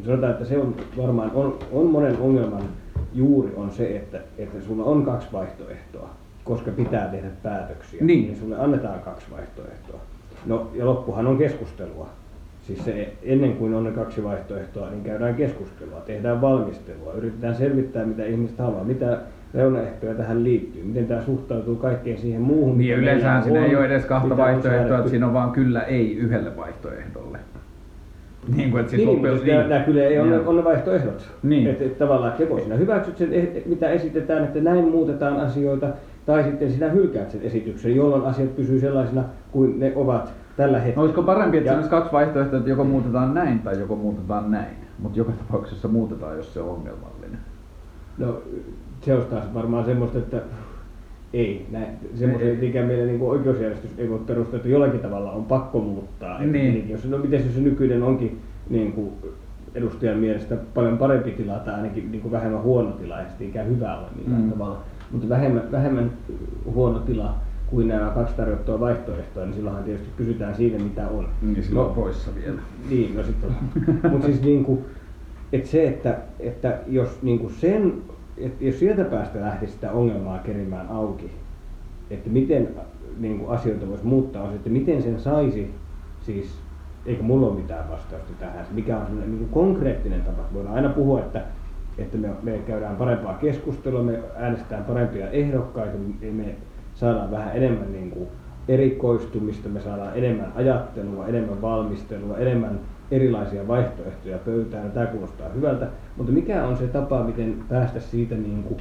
Mutta sanotaan, että se on varmaan, on, on monen ongelman juuri on se, että, että sulla on kaksi vaihtoehtoa, koska pitää tehdä päätöksiä. Niin. sulle annetaan kaksi vaihtoehtoa. No ja loppuhan on keskustelua. Siis se, ennen kuin on ne kaksi vaihtoehtoa, niin käydään keskustelua, tehdään valmistelua, yritetään selvittää, mitä ihmiset haluaa, mitä reunaehtoja tähän liittyy, miten tämä suhtautuu kaikkeen siihen muuhun. Niin ja yleensä siinä ei ole edes kahta vaihtoehtoa, että siinä on vaan kyllä ei yhdelle vaihtoehdolle. Niin kuin, että siis Niin, loppujen- mutta nämä, kyllä ei ole, Joo. on ne vaihtoehdot. Niin. Että, että tavallaan että joko sinä hyväksyt sen, eh- mitä esitetään, että näin muutetaan asioita, tai sitten sinä hylkäät sen esityksen, jolloin asiat pysyy sellaisina kuin ne ovat tällä hetkellä. No olisiko parempi, että Ja- olisi kaksi vaihtoehtoa, että joko muutetaan näin tai joko muutetaan näin. Mutta joka tapauksessa muutetaan, jos se on ongelmallinen. No se olisi taas varmaan semmoista, että ei, näin, semmoista, Ei. että mikä meillä niin oikeusjärjestys ei voi perustaa, että jollakin tavalla on pakko muuttaa. Että Niin. tietenkin, Jos, no miten se nykyinen onkin niin kuin edustajan mielestä paljon parempi tila tai ainakin niin kuin vähemmän huono tila, ja sitten ikään hyvä ole millään Mm. tavalla. Mutta vähemmän, vähemmän huono tila kuin nämä kaksi tarjottua vaihtoehtoa, niin silloinhan tietysti kysytään siitä, mitä on. Niin silloin on poissa vielä. Niin, no sitten Mutta siis niinku, et se, että, että jos niinku sen, et jos sieltä päästä lähtisi sitä ongelmaa kerimään auki, että miten niinku asioita voisi muuttaa, on se, että miten sen saisi, siis eikä mulla ole mitään vastausta tähän, mikä on sellainen niinku konkreettinen tapa. Voidaan aina puhua, että, että me, me käydään parempaa keskustelua, me äänestetään parempia ehdokkaita, me, me saadaan vähän enemmän niin kuin erikoistumista, me saadaan enemmän ajattelua, enemmän valmistelua, enemmän erilaisia vaihtoehtoja pöytään. Tämä kuulostaa hyvältä, mutta mikä on se tapa, miten päästä siitä niin kuin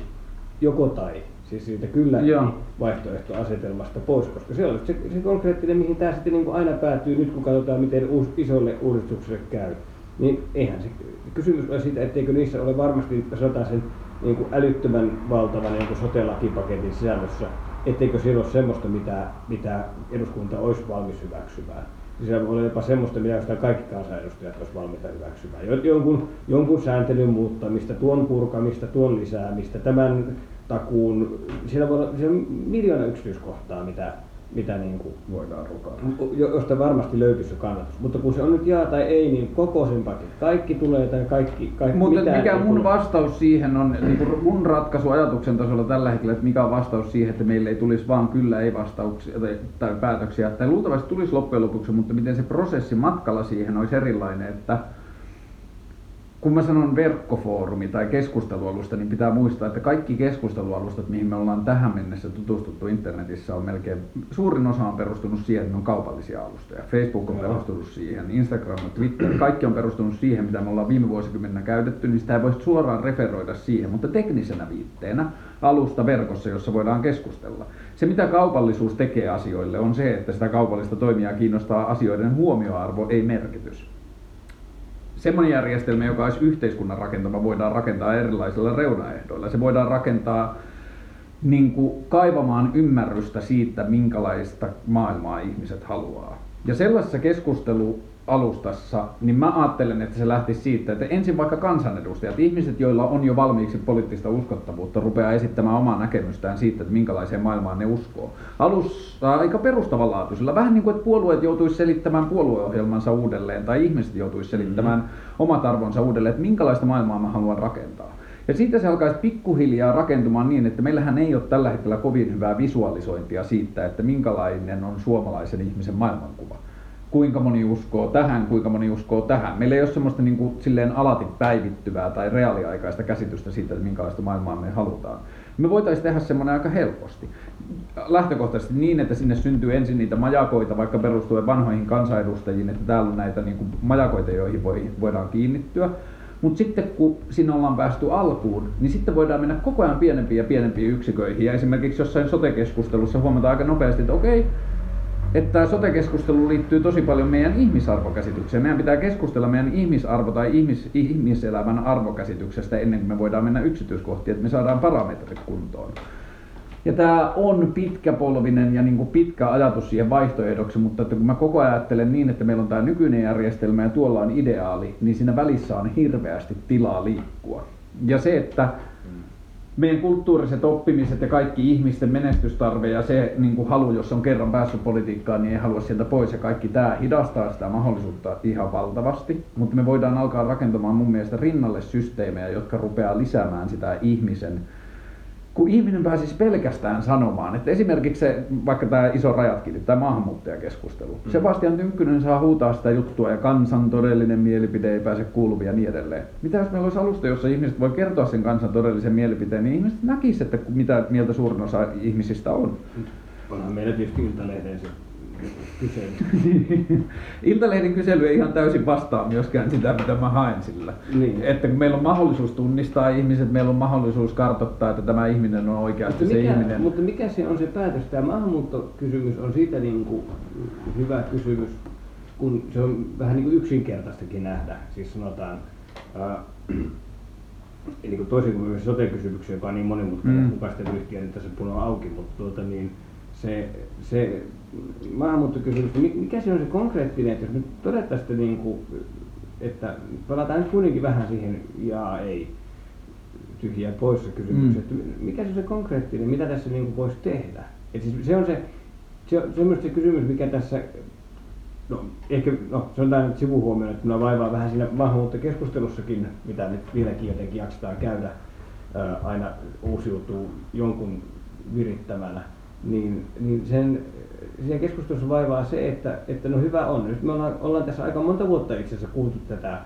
joko tai, siis siitä kyllä Joo. vaihtoehtoasetelmasta pois, koska se on se, se konkreettinen, mihin tämä sitten niin kuin aina päätyy nyt, kun katsotaan, miten uus, isolle uudistukselle käy. Niin eihän se kysymys ole siitä, etteikö niissä ole varmasti, sen niin kuin älyttömän valtavan niin kuin sote-lakipaketin sisällössä, etteikö siellä ole semmoista, mitä, mitä eduskunta olisi valmis hyväksymään. Siellä voi olla jopa semmoista, mitä oikeastaan kaikki kansanedustajat olisi valmiita hyväksymään. Jo- Jonkun, jonkun sääntelyn muuttamista, tuon purkamista, tuon lisäämistä, tämän takuun. Siellä voi olla miljoona yksityiskohtaa, mitä, mitä niin kuin, Voidaan rukailla. jo- josta varmasti löytyisi kannatus. Mutta kun se on nyt jaa tai ei, niin koko sen paketti. Kaikki tulee tai kaikki, kaikki Mutta mitään mikä mun tule. vastaus siihen on, niin kuin mun ratkaisu ajatuksen tasolla tällä hetkellä, että mikä on vastaus siihen, että meille ei tulisi vaan kyllä ei vastauksia tai, tai päätöksiä, tai luultavasti tulisi loppujen lopuksi, mutta miten se prosessi matkalla siihen olisi erilainen, että kun mä sanon verkkofoorumi tai keskustelualusta, niin pitää muistaa, että kaikki keskustelualustat, mihin me ollaan tähän mennessä tutustuttu internetissä, on melkein, suurin osa on perustunut siihen, että ne on kaupallisia alustoja. Facebook on Joo. perustunut siihen, Instagram ja Twitter, kaikki on perustunut siihen, mitä me ollaan viime vuosikymmenenä käytetty, niin sitä ei voi suoraan referoida siihen, mutta teknisenä viitteenä alusta verkossa, jossa voidaan keskustella. Se, mitä kaupallisuus tekee asioille, on se, että sitä kaupallista toimijaa kiinnostaa asioiden huomioarvo, ei merkitys semmoinen järjestelmä, joka olisi yhteiskunnan rakentama, voidaan rakentaa erilaisilla reunaehdoilla. Se voidaan rakentaa niin kuin kaivamaan ymmärrystä siitä, minkälaista maailmaa ihmiset haluaa. Ja sellaisessa keskustelualustassa, niin mä ajattelen, että se lähtisi siitä, että ensin vaikka kansanedustajat, ihmiset, joilla on jo valmiiksi poliittista uskottavuutta, rupeaa esittämään omaa näkemystään siitä, että minkälaiseen maailmaan ne uskoo. Alussa aika perustavanlaatuisella, vähän niin kuin, että puolueet joutuisi selittämään puolueohjelmansa uudelleen, tai ihmiset joutuisi selittämään omat arvonsa uudelleen, että minkälaista maailmaa mä haluan rakentaa. Ja siitä se alkaisi pikkuhiljaa rakentumaan niin, että meillähän ei ole tällä hetkellä kovin hyvää visualisointia siitä, että minkälainen on suomalaisen ihmisen maailmankuva. Kuinka moni uskoo tähän, kuinka moni uskoo tähän. Meillä ei ole semmoista niin kuin, silleen alati päivittyvää tai reaaliaikaista käsitystä siitä, että minkälaista maailmaa me halutaan. Me voitaisiin tehdä semmoinen aika helposti. Lähtökohtaisesti niin, että sinne syntyy ensin niitä majakoita, vaikka perustuen vanhoihin kansanedustajiin, että täällä on näitä niin kuin, majakoita, joihin voi, voidaan kiinnittyä. Mutta sitten kun siinä ollaan päästy alkuun, niin sitten voidaan mennä koko ajan pienempiin ja pienempiin yksiköihin. Ja esimerkiksi jossain sote-keskustelussa huomataan aika nopeasti, että okei, että tämä sote-keskustelu liittyy tosi paljon meidän ihmisarvokäsitykseen. Meidän pitää keskustella meidän ihmisarvo- tai ihmis, ihmiselämän arvokäsityksestä ennen kuin me voidaan mennä yksityiskohtiin, että me saadaan parametrit kuntoon. Ja tämä on pitkäpolvinen ja niin kuin pitkä ajatus siihen vaihtoehdoksi, mutta että kun mä koko ajan ajattelen niin, että meillä on tämä nykyinen järjestelmä ja tuolla on ideaali, niin siinä välissä on hirveästi tilaa liikkua. Ja se, että meidän kulttuuriset oppimiset ja kaikki ihmisten menestystarve ja se niin kuin halu, jos on kerran päässyt politiikkaan, niin ei halua sieltä pois ja kaikki tämä hidastaa sitä mahdollisuutta ihan valtavasti. Mutta me voidaan alkaa rakentamaan mun mielestä rinnalle systeemejä, jotka rupeaa lisäämään sitä ihmisen kun ihminen pääsisi pelkästään sanomaan, että esimerkiksi se, vaikka tämä iso rajatkin, tämä maahanmuuttajakeskustelu, mm. Sebastian Tynkkynen saa huutaa sitä juttua ja kansan todellinen mielipide ei pääse kuuluviin ja niin edelleen. Mitä jos meillä olisi alusta, jossa ihmiset voi kertoa sen kansan todellisen mielipiteen, niin ihmiset näkisivät, että mitä mieltä suurin osa ihmisistä on. Onhan meillä tietysti Iltalehden kysely. Iltalehden kysely ei ihan täysin vastaa myöskään sitä, mitä mä haen sillä. Niin. Että kun meillä on mahdollisuus tunnistaa ihmiset, meillä on mahdollisuus kartoittaa, että tämä ihminen on oikeasti mutta se mikä, ihminen. Mutta mikä se on se päätös? Tämä maahanmuuttokysymys on siitä niin kuin hyvä kysymys, kun se on vähän niin kuin yksinkertaistakin nähdä. Siis sanotaan, ää, eli kun toisin kuin myös sote-kysymyksiä, joka on niin monimutkainen, mm. kuka sitten yhtiö, niin tässä puno auki, mutta tuota, niin, se, se maahanmuuttokysymys, mikä se on se konkreettinen, että jos nyt todettaisiin, niin kuin, että palataan nyt kuitenkin vähän siihen ja ei tyhjää poissa kysymykseen, mm. että mikä se on se konkreettinen, mitä tässä niin kuin voisi tehdä? Et siis se on se, se, on, se, kysymys, mikä tässä, no ehkä, no se on tämä nyt sivuhuomio, että minua vaivaa vähän siinä maahanmuuttokeskustelussakin, mitä nyt vieläkin jotenkin jaksetaan käydä, ää, aina uusiutuu jonkun virittämänä niin, niin sen, siinä keskustelussa vaivaa se, että, että no hyvä on. Nyt me ollaan, ollaan tässä aika monta vuotta itse asiassa kuultu tätä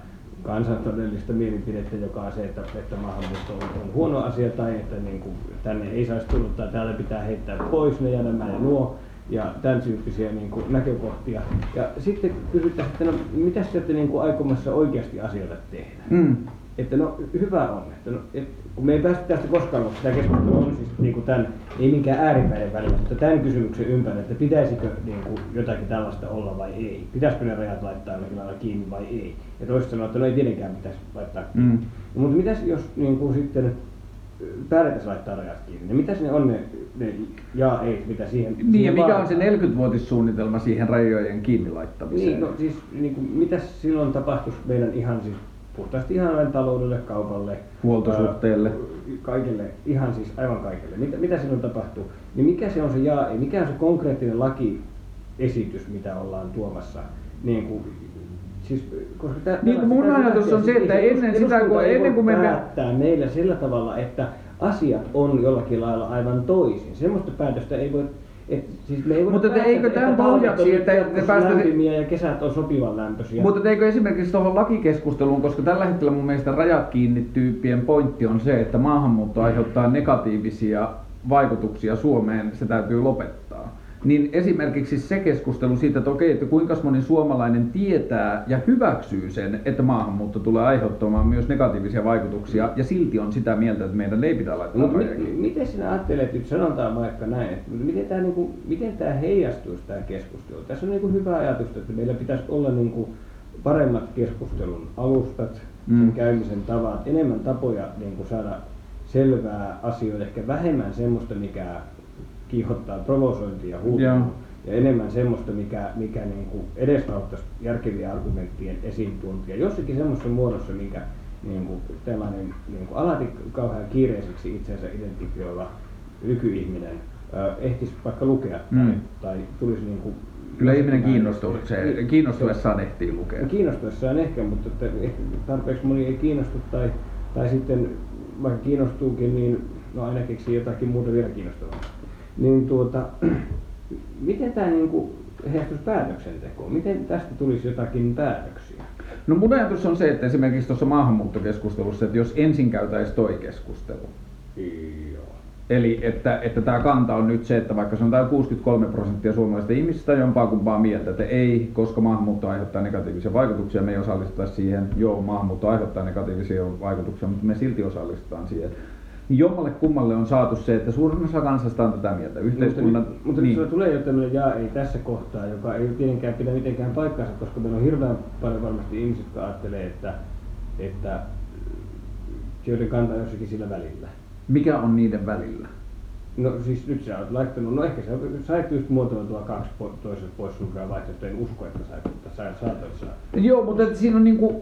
kansan todellista mielipidettä, joka on se, että, että maahanmuutto on, on huono asia tai että niin kuin, tänne ei saisi tulla tai täällä pitää heittää pois ne ja nämä ja nuo ja tämän tyyppisiä niin kuin, näkökohtia. Ja sitten kysytään, että no mitä sitten niin kuin, aikomassa oikeasti asioita tehdä? Mm että no hyvä on, että no, et, kun me ei päästä tästä koskaan, mutta tämä keskustelu on siis niin kuin tämän, ei minkään ääripäiden välillä, mutta tämän kysymyksen ympärillä, että pitäisikö niin kuin, jotakin tällaista olla vai ei. Pitäisikö ne rajat laittaa jollakin lailla kiinni vai ei. Ja toiset sanoo, että no ei tietenkään pitäisi laittaa kiinni. Mm. No, mutta mitäs jos niin kuin, sitten päätettäisiin laittaa rajat kiinni, niin mitä ne on ne, ne ja ei, mitä siihen Niin siihen ja mikä on se 40-vuotissuunnitelma siihen rajojen kiinni laittamiseen? Niin, no siis niin kuin, mitä silloin tapahtuisi meidän ihan siis puhtaasti ihan taloudelle, kaupalle, huoltosuhteelle, kaikille, ihan siis aivan kaikille. Mitä, mitä silloin tapahtuu? Niin mikä se on se jaa, mikä on se konkreettinen lakiesitys, mitä ollaan tuomassa? Niin kuin, siis, koska tä, niin kuin mun ajatus on se, että ennen sitä, kun, ennen kuin me päättää meillä sillä tavalla, että asiat on jollakin lailla aivan toisin. Semmoista päätöstä ei voi et, siis me ei mutta te, eikö tämän pohjaksi, että te päästä... ja kesät on sopivan lämpöisiä. Mutta eikö esimerkiksi tuohon lakikeskusteluun, koska tällä hetkellä mun mielestä rajat kiinni tyyppien pointti on se, että maahanmuutto aiheuttaa negatiivisia vaikutuksia Suomeen, se täytyy lopettaa niin esimerkiksi se keskustelu siitä, että okei, että kuinka moni suomalainen tietää ja hyväksyy sen, että maahanmuutto tulee aiheuttamaan myös negatiivisia vaikutuksia ja silti on sitä mieltä, että meidän ei pitää laittaa no, mi- Miten sinä ajattelet, nyt sanotaan vaikka näin, että miten tämä, niin kuin, miten tämä heijastuisi tämä keskustelu? Tässä on niin kuin hyvä ajatus, että meillä pitäisi olla niin kuin paremmat keskustelun alustat, mm. sen käymisen tavat, enemmän tapoja niin kuin saada selvää asioita, ehkä vähemmän semmoista, mikä kiihottaa provosointia ja ja enemmän semmoista, mikä, mikä niin kuin edesauttaisi järkevien argumenttien esiintuontia. Jossakin semmoisessa muodossa, mikä niin kuin tällainen niin kuin alati kauhean kiireiseksi itsensä identifioiva nykyihminen äh, ehtisi vaikka lukea mm. tai, tai tulisi niin kuin Kyllä ihminen kiinnostuu, se, kiinnostuessaan ehtii lukea. Kiinnostuessaan ehkä, mutta että tarpeeksi moni ei kiinnostu tai, tai sitten vaikka kiinnostuukin, niin no aina keksii jotakin muuta vielä kiinnostavaa niin tuota, miten tämä niin kuin heijastuisi päätöksentekoon? Miten tästä tulisi jotakin päätöksiä? No mun ajatus on se, että esimerkiksi tuossa maahanmuuttokeskustelussa, että jos ensin käytäisiin toi keskustelu. Joo. Eli että, että tämä kanta on nyt se, että vaikka se on tämä 63 prosenttia suomalaisista ihmisistä jompaa kumpaa mieltä, että ei, koska maahanmuutto aiheuttaa negatiivisia vaikutuksia, me ei osallistuta siihen. Joo, maahanmuutto aiheuttaa negatiivisia vaikutuksia, mutta me silti osallistutaan siihen niin jommalle kummalle on saatu se, että suurin osa kansasta on tätä mieltä. Yhteiskunnan, mutta, mutta niin. tulee jo tämmöinen jaa ei tässä kohtaa, joka ei tietenkään pidä mitenkään paikkaansa, koska meillä on hirveän paljon varmasti ihmiset, jotka ajattelee, että, että joiden kanta on jossakin sillä välillä. Mikä on niiden välillä? No siis nyt sä oot laittanut, no ehkä sä sait just muotoiltua kaksi po, toiselle pois sulkea vaihtoehtoja, en usko, että sä, mutta saatoit saa. Joo, mutta että siinä on niin kuin,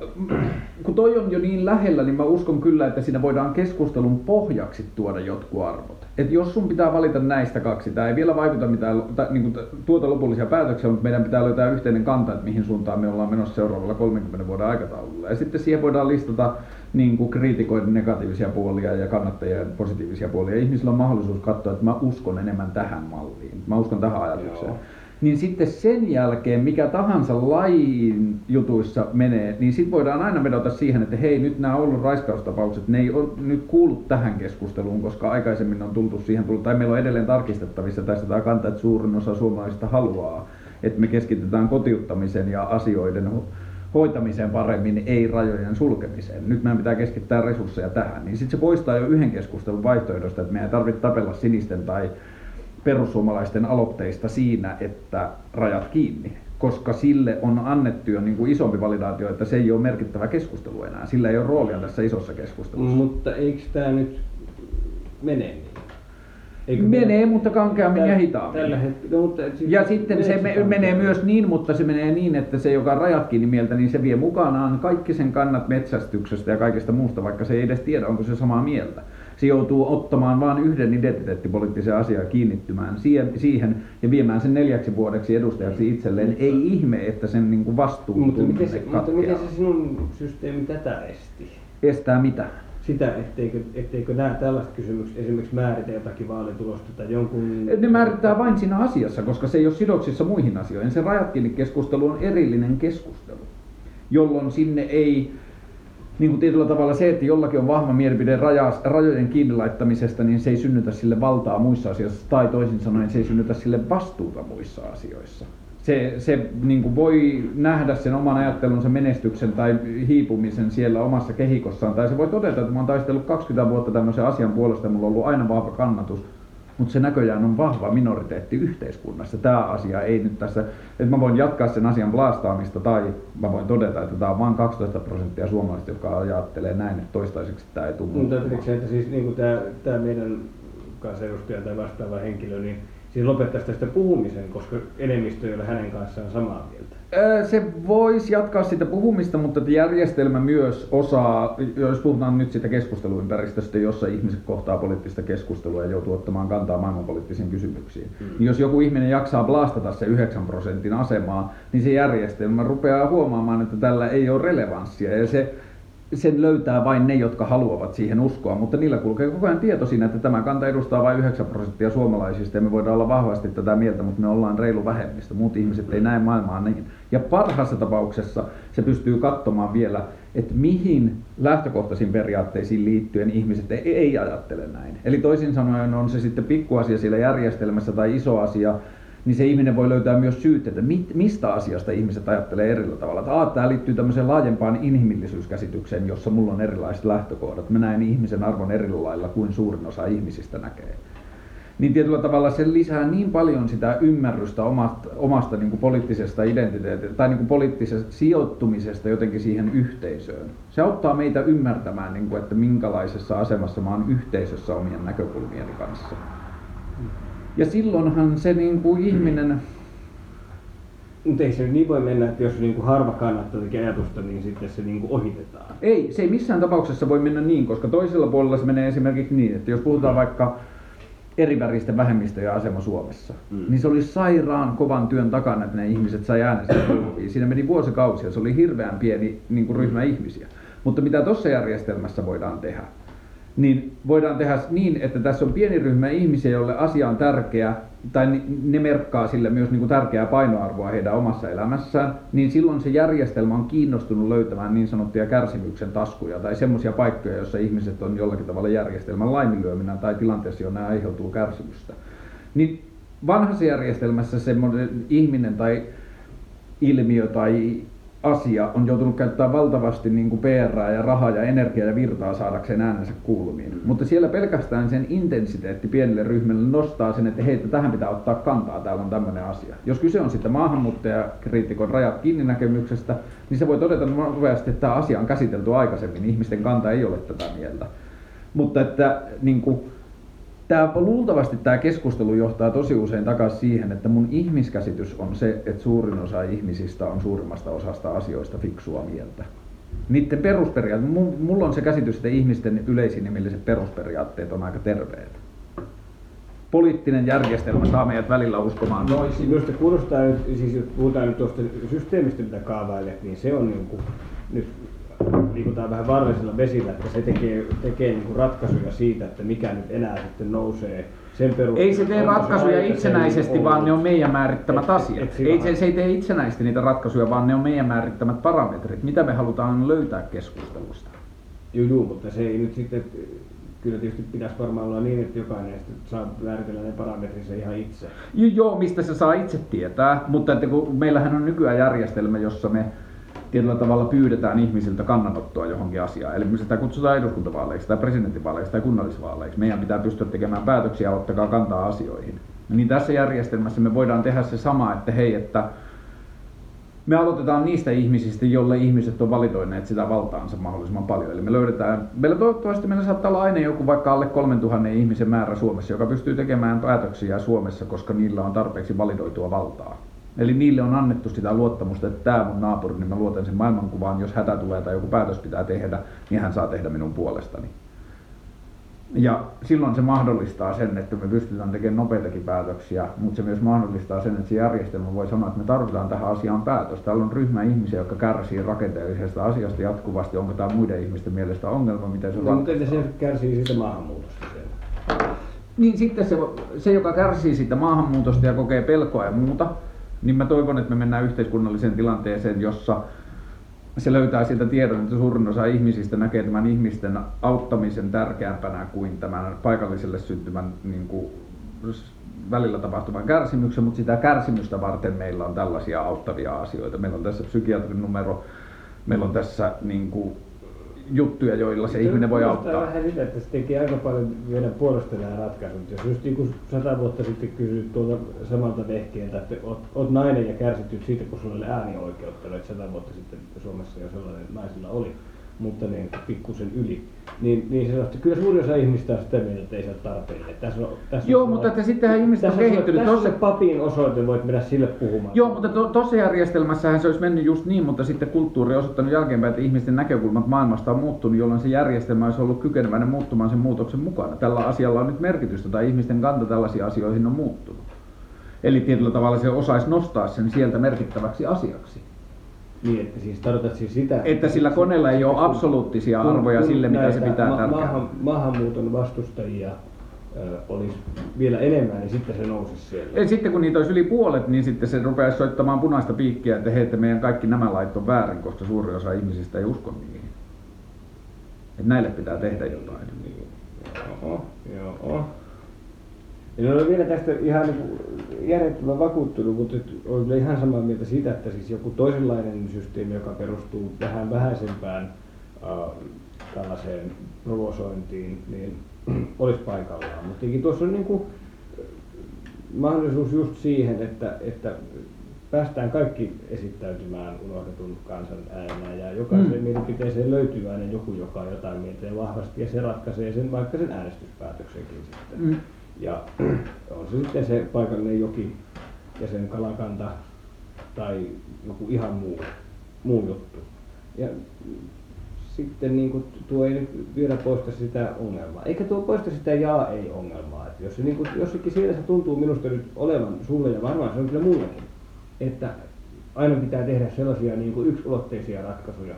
kun toi on jo niin lähellä, niin mä uskon kyllä, että siinä voidaan keskustelun pohjaksi tuoda jotkut arvot. Et jos sun pitää valita näistä kaksi, tämä ei vielä vaikuta mitään tai, niin kuin, tuota lopullisia päätöksiä, mutta meidän pitää löytää yhteinen kanta, että mihin suuntaan me ollaan menossa seuraavalla 30 vuoden aikataululla. Ja sitten siihen voidaan listata niin kuin kriitikoiden negatiivisia puolia ja kannattajien positiivisia puolia. Ihmisillä on mahdollisuus katsoa, että mä uskon enemmän tähän malliin, mä uskon tähän ajatukseen. Joo. Niin sitten sen jälkeen, mikä tahansa lajin jutuissa menee, niin sitten voidaan aina vedota siihen, että hei, nyt nämä ollut raiskaustapaukset, ne ei ole nyt kuullut tähän keskusteluun, koska aikaisemmin on tultu siihen, tai meillä on edelleen tarkistettavissa tässä tämä kanta, että suurin osa suomalaisista haluaa, että me keskitytään kotiuttamisen ja asioiden hoitamiseen paremmin, ei rajojen sulkemiseen. Nyt meidän pitää keskittää resursseja tähän. Niin sitten se poistaa jo yhden keskustelun vaihtoehdosta, että meidän ei tarvitse tapella sinisten tai perussuomalaisten aloitteista siinä, että rajat kiinni. Koska sille on annettu jo niin kuin isompi validaatio, että se ei ole merkittävä keskustelu enää. Sillä ei ole roolia tässä isossa keskustelussa. Mutta eikö tämä nyt mene niin? Eikö menee, meidän, mutta kankeammin ja hitaammin. Tällä hetkellä, no, mutta siis ja sitten se me, menee myös niin, mutta se menee niin, että se, joka rajat kiinni mieltä, niin se vie mukanaan kaikki sen kannat metsästyksestä ja kaikesta muusta, vaikka se ei edes tiedä, onko se samaa mieltä. Se joutuu ottamaan vain yhden identiteettipoliittisen asian kiinnittymään siihen ja viemään sen neljäksi vuodeksi edustajaksi itselleen. Mutta, ei ihme, että sen niin kuin vastuu mutta miten, se, mutta miten se sinun systeemi tätä esti? Estää mitä? Sitä, etteikö, etteikö nämä tällaiset kysymykset esimerkiksi määritä jotakin vaalitulosta tai jonkun... Ne määrittää vain siinä asiassa, koska se ei ole sidoksissa muihin asioihin. Se rajat keskustelu on erillinen keskustelu, jolloin sinne ei niin kuin tietyllä tavalla se, että jollakin on vahva mielipide rajojen kiinni laittamisesta, niin se ei synnytä sille valtaa muissa asioissa, tai toisin sanoen se ei synnytä sille vastuuta muissa asioissa se, se niin kuin voi nähdä sen oman ajattelunsa menestyksen tai hiipumisen siellä omassa kehikossaan. Tai se voi todeta, että mä oon taistellut 20 vuotta tämmöisen asian puolesta ja mulla on ollut aina vahva kannatus. Mutta se näköjään on vahva minoriteetti yhteiskunnassa. Tämä asia ei nyt tässä, että mä voin jatkaa sen asian blastaamista tai mä voin todeta, että tämä on vain 12 prosenttia suomalaisista, jotka ajattelee näin, että toistaiseksi tämä ei tule. Mutta että siis niin tämä, tämä meidän kansanedustaja tai vastaava henkilö, niin siis lopettaisi tästä puhumisen, koska enemmistö ei ole hänen kanssaan samaa mieltä? Se voisi jatkaa sitä puhumista, mutta järjestelmä myös osaa, jos puhutaan nyt siitä keskusteluympäristöstä, jossa ihmiset kohtaa poliittista keskustelua ja joutuu ottamaan kantaa maailmanpoliittisiin kysymyksiin. Mm. Niin jos joku ihminen jaksaa blastata se 9 prosentin asemaa, niin se järjestelmä rupeaa huomaamaan, että tällä ei ole relevanssia. Ja se sen löytää vain ne, jotka haluavat siihen uskoa, mutta niillä kulkee koko ajan tieto siinä, että tämä kanta edustaa vain 9 prosenttia suomalaisista ja me voidaan olla vahvasti tätä mieltä, mutta me ollaan reilu vähemmistö. Muut ihmiset ei näe maailmaa niin. Ja parhaassa tapauksessa se pystyy katsomaan vielä, että mihin lähtökohtaisiin periaatteisiin liittyen ihmiset ei, ei ajattele näin. Eli toisin sanoen on se sitten pikkuasia siellä järjestelmässä tai iso asia, niin se ihminen voi löytää myös syyt, että mit, mistä asiasta ihmiset ajattelee eri tavalla. Että tämä liittyy tämmöiseen laajempaan inhimillisyyskäsitykseen, jossa mulla on erilaiset lähtökohdat. Mä näen ihmisen arvon eri lailla kuin suurin osa ihmisistä näkee. Niin tietyllä tavalla se lisää niin paljon sitä ymmärrystä omasta, omasta niin kuin poliittisesta identiteetistä tai niin kuin poliittisesta sijoittumisesta jotenkin siihen yhteisöön. Se auttaa meitä ymmärtämään, niin kuin, että minkälaisessa asemassa mä oon yhteisössä omien näkökulmieni kanssa. Ja silloinhan se niin kuin ihminen... Mutta ei se niin voi mennä, että jos niin kuin harva kannattaa ajatusta, niin sitten se niin kuin ohitetaan. Ei, se ei missään tapauksessa voi mennä niin, koska toisella puolella se menee esimerkiksi niin, että jos puhutaan vaikka eriväristen vähemmistöjen asema Suomessa, mm. niin se oli sairaan kovan työn takana, että ne ihmiset sai äänestää Siinä meni vuosikausia, se oli hirveän pieni niin kuin ryhmä ihmisiä. Mutta mitä tuossa järjestelmässä voidaan tehdä, niin voidaan tehdä niin, että tässä on pieni ryhmä ihmisiä, joille asia on tärkeä, tai ne merkkaa sille myös niin kuin tärkeää painoarvoa heidän omassa elämässään, niin silloin se järjestelmä on kiinnostunut löytämään niin sanottuja kärsimyksen taskuja tai semmoisia paikkoja, joissa ihmiset on jollakin tavalla järjestelmän laiminlyöminä tai tilanteessa, jonne aiheutuu kärsimystä. Niin vanhassa järjestelmässä semmoinen ihminen tai ilmiö tai asia on joutunut käyttämään valtavasti niin kuin PR ja rahaa ja energiaa ja virtaa saadakseen äänensä kuulumiin. Mm. Mutta siellä pelkästään sen intensiteetti pienelle ryhmälle nostaa sen, että hei, tähän pitää ottaa kantaa, täällä on tämmöinen asia. Jos kyse on sitten maahanmuuttajakriitikon rajat kiinni näkemyksestä, niin se voi todeta nopeasti, että tämä asia on käsitelty aikaisemmin, ihmisten kanta ei ole tätä mieltä. Mutta että niin kuin, Tämä, luultavasti tämä keskustelu johtaa tosi usein takaisin siihen, että mun ihmiskäsitys on se, että suurin osa ihmisistä on suurimmasta osasta asioista fiksua mieltä. Niiden perusperiaatteet, mulla on se käsitys, että ihmisten yleisinhimilliset perusperiaatteet on aika terveet. Poliittinen järjestelmä saa meidät välillä uskomaan toisin. Minusta kuulostaa, siis jos puhutaan nyt tuosta systeemistä, mitä kaavailet, niin se on niin kuin, nyt liikutaan vähän vaarallisilla vesillä, että se tekee, tekee niin kuin ratkaisuja siitä, että mikä nyt enää sitten nousee sen perusteella. Ei se tee ratkaisuja itsenäisesti, ollut. vaan ne on meidän määrittämät et, asiat. Et, et ei se, se ei tee itsenäisesti niitä ratkaisuja, vaan ne on meidän määrittämät parametrit. Mitä me halutaan löytää keskustelusta? Joo, joo mutta se ei nyt sitten, kyllä tietysti pitäisi varmaan olla niin, että jokainen saa määritellä ne parametrinsa ihan itse. Joo, joo, mistä se saa itse tietää, mutta että kun meillähän on nykyään järjestelmä, jossa me tietyllä tavalla pyydetään ihmisiltä kannanottoa johonkin asiaan. Eli sitä kutsutaan eduskuntavaaleiksi tai presidentinvaaleiksi tai kunnallisvaaleiksi. Meidän pitää pystyä tekemään päätöksiä ja ottakaa kantaa asioihin. Niin tässä järjestelmässä me voidaan tehdä se sama, että hei, että me aloitetaan niistä ihmisistä, joille ihmiset on valitoineet sitä valtaansa mahdollisimman paljon. Eli me löydetään, meillä toivottavasti meillä saattaa olla aina joku vaikka alle 3000 ihmisen määrä Suomessa, joka pystyy tekemään päätöksiä Suomessa, koska niillä on tarpeeksi validoitua valtaa. Eli niille on annettu sitä luottamusta, että tämä mun naapuri, niin mä luotan sen maailmankuvaan, jos hätä tulee tai joku päätös pitää tehdä, niin hän saa tehdä minun puolestani. Ja silloin se mahdollistaa sen, että me pystytään tekemään nopeitakin päätöksiä, mutta se myös mahdollistaa sen, että se järjestelmä voi sanoa, että me tarvitaan tähän asiaan päätös. Täällä on ryhmä ihmisiä, jotka kärsii rakenteellisesta asiasta jatkuvasti. Onko tämä muiden ihmisten mielestä ongelma, miten se no, Mutta se kärsii siitä maahanmuutosta Niin sitten se, se, joka kärsii siitä maahanmuutosta ja kokee pelkoa ja muuta, niin mä toivon, että me mennään yhteiskunnalliseen tilanteeseen, jossa se löytää sieltä tiedon, että suurin osa ihmisistä näkee tämän ihmisten auttamisen tärkeämpänä kuin tämän paikalliselle syntymän niin kuin, välillä tapahtuvan kärsimyksen, mutta sitä kärsimystä varten meillä on tällaisia auttavia asioita. Meillä on tässä psykiatrin numero, meillä on tässä niin kuin, juttuja, joilla se, ihminen voi auttaa. vähän sitä, että se tekee aika paljon vielä puolesta nämä ratkaisut. Jos just niin kuin sata vuotta sitten kysyt tuolta samalta vehkeeltä, että oot, oot nainen ja kärsityt siitä, kun sulla oli äänioikeutta, että sata vuotta sitten Suomessa jo sellainen naisilla oli, mutta niin pikkusen yli, niin, niin se että kyllä suurin osa ihmistä on sitä mieltä, että ei se ole tarpeen. Tässä on, tässä Joo, on, mutta että sittenhän ihmiset on kehittynyt. Tässä on se papin osoite, voit mennä sille puhumaan. Joo, mutta tuossa to, järjestelmässähän se olisi mennyt just niin, mutta sitten kulttuuri on osoittanut jälkeenpäin, että ihmisten näkökulmat maailmasta on muuttunut, jolloin se järjestelmä olisi ollut kykeneväinen muuttumaan sen muutoksen mukana. Tällä asialla on nyt merkitystä tai ihmisten kanta tällaisiin asioihin on muuttunut. Eli tietyllä tavalla se osaisi nostaa sen sieltä merkittäväksi asiaksi. Niin, että siis tarkoitat siis sitä... Että sillä koneella ei ole absoluuttisia kun, arvoja kun sille, mitä se pitää ma- tärkeää. Maahan, maahanmuuton vastustajia ö, olisi vielä enemmän, niin sitten se nousisi siellä. Ja sitten kun niitä olisi yli puolet, niin sitten se rupeaisi soittamaan punaista piikkiä, että hei, että meidän kaikki nämä lait on väärin, koska suuri osa ihmisistä ei usko niihin. Että näille pitää tehdä jotain. Niin. Joo, joo. En ole vielä tästä ihan niin järjettömän vakuuttunut, mutta olen kyllä ihan samaa mieltä siitä, että siis joku toisenlainen systeemi, joka perustuu vähän vähäisempään äh, tällaiseen provosointiin, niin olisi paikallaan. Mutta tuossa on niin kuin mahdollisuus just siihen, että, että päästään kaikki esittäytymään unohdetun kansan äänenä ja jokaiseen mm. mielipiteeseen löytyy aina joku, joka on jotain mieltä vahvasti ja se ratkaisee sen vaikka sen äänestyspäätöksenkin sitten. Mm. Ja on se sitten se paikallinen joki ja sen kalakanta tai joku ihan muu, muu juttu. Ja sitten niin kuin, tuo ei nyt vielä poista sitä ongelmaa. Eikä tuo poista sitä jaa-ei-ongelmaa. Että jos se niin kuin, jossakin siellä se tuntuu minusta nyt olevan sulle ja varmaan se on kyllä mullekin, että aina pitää tehdä sellaisia niin kuin yksulotteisia ratkaisuja,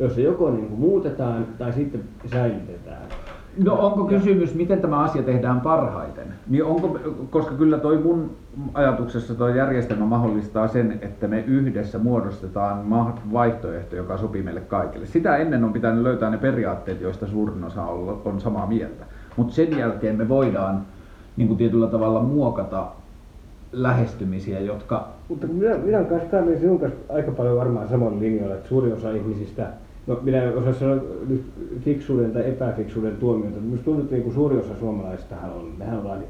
joissa joko niin kuin muutetaan tai sitten säilytetään. No onko kysymys, miten tämä asia tehdään parhaiten? Niin onko, koska kyllä toi mun ajatuksessa tuo järjestelmä mahdollistaa sen, että me yhdessä muodostetaan vaihtoehto, joka sopii meille kaikille. Sitä ennen on pitänyt löytää ne periaatteet, joista suurin osa on samaa mieltä. Mutta sen jälkeen me voidaan niin kuin tietyllä tavalla muokata lähestymisiä, jotka... Mutta minä, minä olen kanssa sinun kanssa aika paljon varmaan samoin linjoilla, että suurin osa ihmisistä No minä en osaa sanoa nyt fiksuuden tai epäfiksuuden tuomiota. Minusta tuntuu, että niin kuin suuri osa suomalaisistahan on, mehän ollaan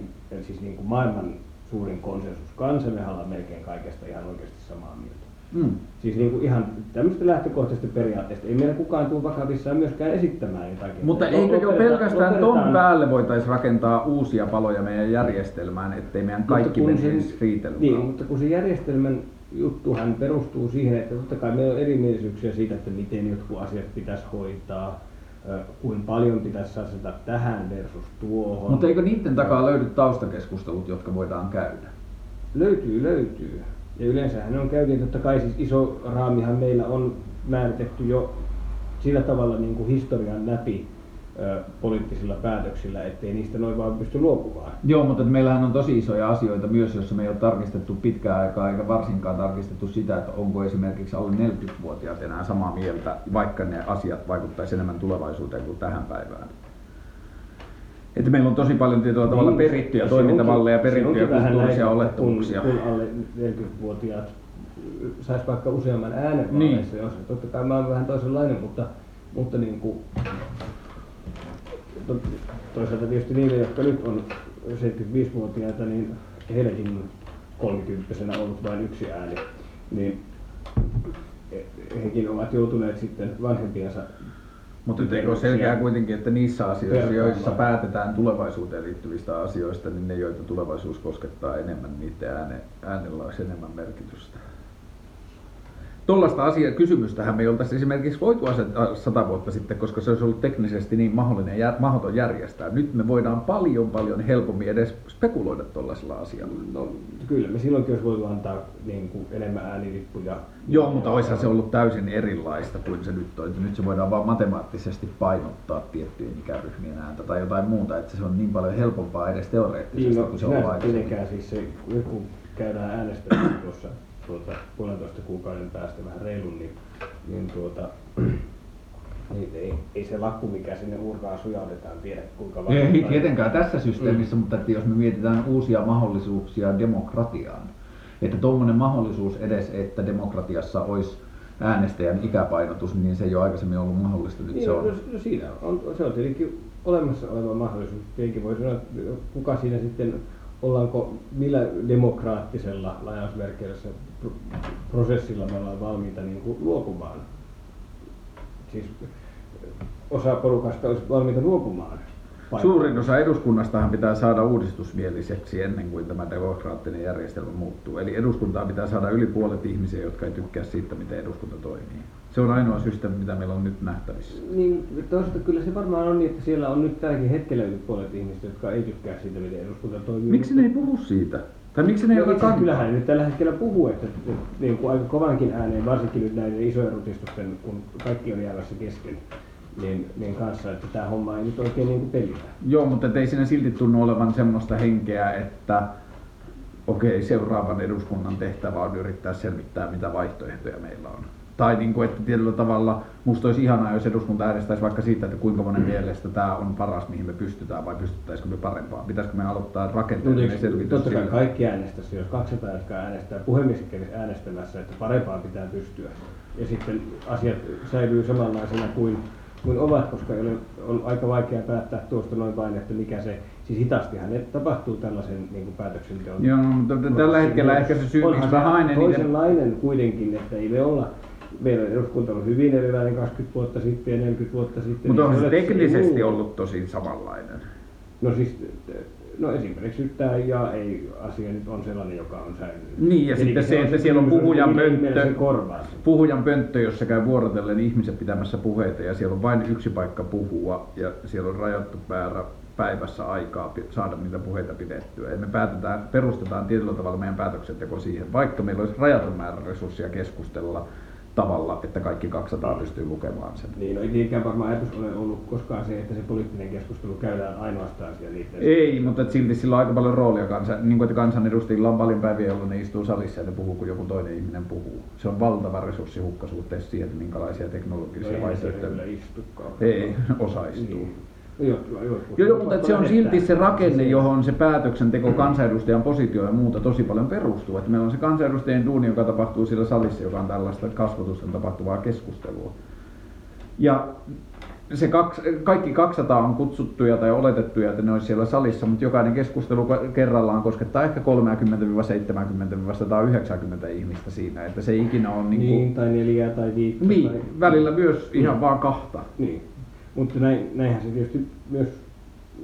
siis niin kuin maailman suurin konsensus kansa, mehän ollaan melkein kaikesta ihan oikeasti samaa mieltä. Mm. Siis niin kuin ihan tämmöistä lähtökohtaisesta periaatteesta. Ei meillä kukaan tule vakavissaan myöskään esittämään jotakin. Mutta Lop- eikö jo pelkästään ton päälle voitaisiin rakentaa uusia paloja meidän järjestelmään, ettei meidän Mutta kaikki menisi riitelyn Niin, mutta kun se järjestelmän juttuhan perustuu siihen, että totta kai meillä on erimielisyyksiä siitä, että miten jotkut asiat pitäisi hoitaa, ö, kuinka paljon pitäisi satsata tähän versus tuohon. Mutta eikö niiden takaa löydy taustakeskustelut, jotka voidaan käydä? Löytyy, löytyy. Ja yleensähän ne on käyty, totta kai siis iso raamihan meillä on määritetty jo sillä tavalla niin kuin historian läpi poliittisilla päätöksillä, ettei niistä noin vaan pysty luopumaan. Joo, mutta meillähän on tosi isoja asioita myös, joissa me ei ole tarkistettu pitkään aikaa eikä varsinkaan tarkistettu sitä, että onko esimerkiksi alle 40-vuotiaat enää samaa mieltä, vaikka ne asiat vaikuttaisi enemmän tulevaisuuteen kuin tähän päivään. Että meillä on tosi paljon tietyllä tavalla Niin, perittyjä toimintamalleja, perittyjä kulttuurisia olettamuksia. Kun, kun alle 40-vuotiaat sais vaikka useamman äänen Niin. jos totta kai mä oon vähän toisenlainen, mutta, mutta niin kuin, to- toisaalta tietysti niille, jotka nyt on 75-vuotiaita, niin heilläkin 30 ollut vain yksi ääni, niin he- hekin ovat joutuneet sitten vanhempiensa Mutta nyt eikö ole selkeää kuitenkin, että niissä asioissa, joissa päätetään tulevaisuuteen liittyvistä asioista, niin ne, joita tulevaisuus koskettaa enemmän, niiden ääne, äänellä olisi enemmän merkitystä. Tuollaista asia, kysymystähän me ei oltaisi esimerkiksi voitu asettaa sata vuotta sitten, koska se olisi ollut teknisesti niin mahdollinen, jär, mahdoton järjestää. Nyt me voidaan paljon paljon helpommin edes spekuloida tuollaisella asialla. No kyllä, me silloinkin olisi voitu antaa niin kuin enemmän äänilippuja. Joo, mutta olisihan se ollut täysin erilaista kuin se nyt on. Nyt se voidaan vaan matemaattisesti painottaa tiettyjen ikäryhmien ääntä tai jotain muuta, että se on niin paljon helpompaa edes teoreettisesti Niin, no, kuin se on aikaisemmin. siis se, kun käydään äänestämään tuossa tuota, puolentoista kuukauden päästä vähän reilun, niin, niin tuota, niin ei, ei, se lakku, mikä sinne urkaan sujautetaan, tiedä kuinka Ei vaikuttaa. tietenkään tässä systeemissä, mutta että jos me mietitään uusia mahdollisuuksia demokratiaan, että tuommoinen mahdollisuus edes, että demokratiassa olisi äänestäjän ikäpainotus, niin se ei ole aikaisemmin ollut mahdollista, nyt Niin, se on. no, no, siinä on, se on tietenkin olemassa oleva mahdollisuus. Tietenkin voi sanoa, että kuka siinä sitten, ollaanko, millä demokraattisella lainausmerkeillä pro- prosessilla me ollaan valmiita niin kuin luopumaan. Siis osa porukasta olisi valmiita luopumaan. Suurin osa eduskunnastahan pitää saada uudistusmieliseksi ennen kuin tämä demokraattinen järjestelmä muuttuu. Eli eduskuntaa pitää saada yli puolet ihmisiä, jotka ei tykkää siitä, miten eduskunta toimii. Se on ainoa systeemi, mitä meillä on nyt nähtävissä. Niin, toisaalta kyllä se varmaan on niin, että siellä on nyt tälläkin hetkellä yli puolet ihmistä, jotka ei tykkää siitä, miten eduskunta toimii. Miksi ne ei puhu siitä? Tai miksi ne ei No, kantaa? kyllähän ne nyt tällä hetkellä puhuu, että, että niin kuin aika kovankin ääneen, varsinkin nyt näiden isojen rutistusten, kun kaikki on jäävässä kesken, niin, niin kanssa, että tämä homma ei nyt oikein niin pelitä. Joo, mutta ei siinä silti tunnu olevan semmoista henkeä, että okei, seuraavan eduskunnan tehtävä on yrittää selvittää, mitä vaihtoehtoja meillä on. Tai niin kuin, että tietyllä tavalla musta olisi ihanaa, jos eduskunta äänestäisi vaikka siitä, että kuinka monen mielestä tämä on paras, mihin me pystytään, vai pystyttäisikö me parempaan. Pitäisikö me aloittaa rakenteellinen selvitys Totta kai kaikki äänestäisi, jos 200, jotka äänestää, puhemies äänestämässä, että parempaan pitää pystyä. Ja sitten asiat säilyy samanlaisena kuin, kuin ovat, koska ei ole, on aika vaikea päättää tuosta noin vain, että mikä se, siis hitastihan ne tapahtuu tällaisen niin kuin päätöksenteon. Joo, mutta tällä hetkellä ehkä se syy, miksi se vähän aina toisenlainen kuitenkin, että ei me olla, meillä eduskunta on hyvin erilainen 20 vuotta sitten ja 40 vuotta sitten. Mutta niin on se teknisesti ei ollut tosi samanlainen. No siis, no esimerkiksi nyt tämä ja ei asia nyt on sellainen, joka on säilynyt. Niin, ja Tietenkin sitten se, että siellä on puhujan pönttö, puhujan pönttö, jossa käy vuorotellen ihmiset pitämässä puheita ja siellä on vain yksi paikka puhua ja siellä on rajattu määrä päivässä aikaa saada niitä puheita pidettyä. Ja me päätetään, perustetaan tietyllä tavalla meidän päätöksenteko siihen, vaikka meillä olisi rajaton määrä resursseja keskustella tavalla, että kaikki 200 pystyy lukemaan sen. Niin, no ei niinkään varmaan ajatus ole ollut koskaan se, että se poliittinen keskustelu käydään ainoastaan siellä niiden... Ei, mutta silti sillä on aika paljon roolia. Kansan, niin kuin, että kansanedustajilla on paljon päiviä, jolloin ne istuu salissa ja ne puhuu, kun joku toinen ihminen puhuu. Se on valtava resurssihukka suhteessa siihen, että minkälaisia no, teknologisia ei se vaihtoehtoja. kyllä istukaan. Ei, osa istuu. Niin. Jotkut- Joo, joo, mutta se on silti se rakenne, johon se päätöksenteko, kansanedustajan positio ja muuta tosi paljon perustuu. Että meillä on se kansanedustajien duuni, joka tapahtuu siellä salissa, joka on tällaista kasvotusten tapahtuvaa keskustelua. Ja se kaksi, kaikki 200 on kutsuttuja tai oletettuja, että ne olisi siellä salissa, mutta jokainen keskustelu kerrallaan koskettaa ehkä 30-70-190 ihmistä siinä, että se ei ikinä ole niin, kuin... niin tai neljää tai viittä. Niin, tai... välillä myös ihan vaan kahta. Niin, mutta näin, näinhän se tietysti myös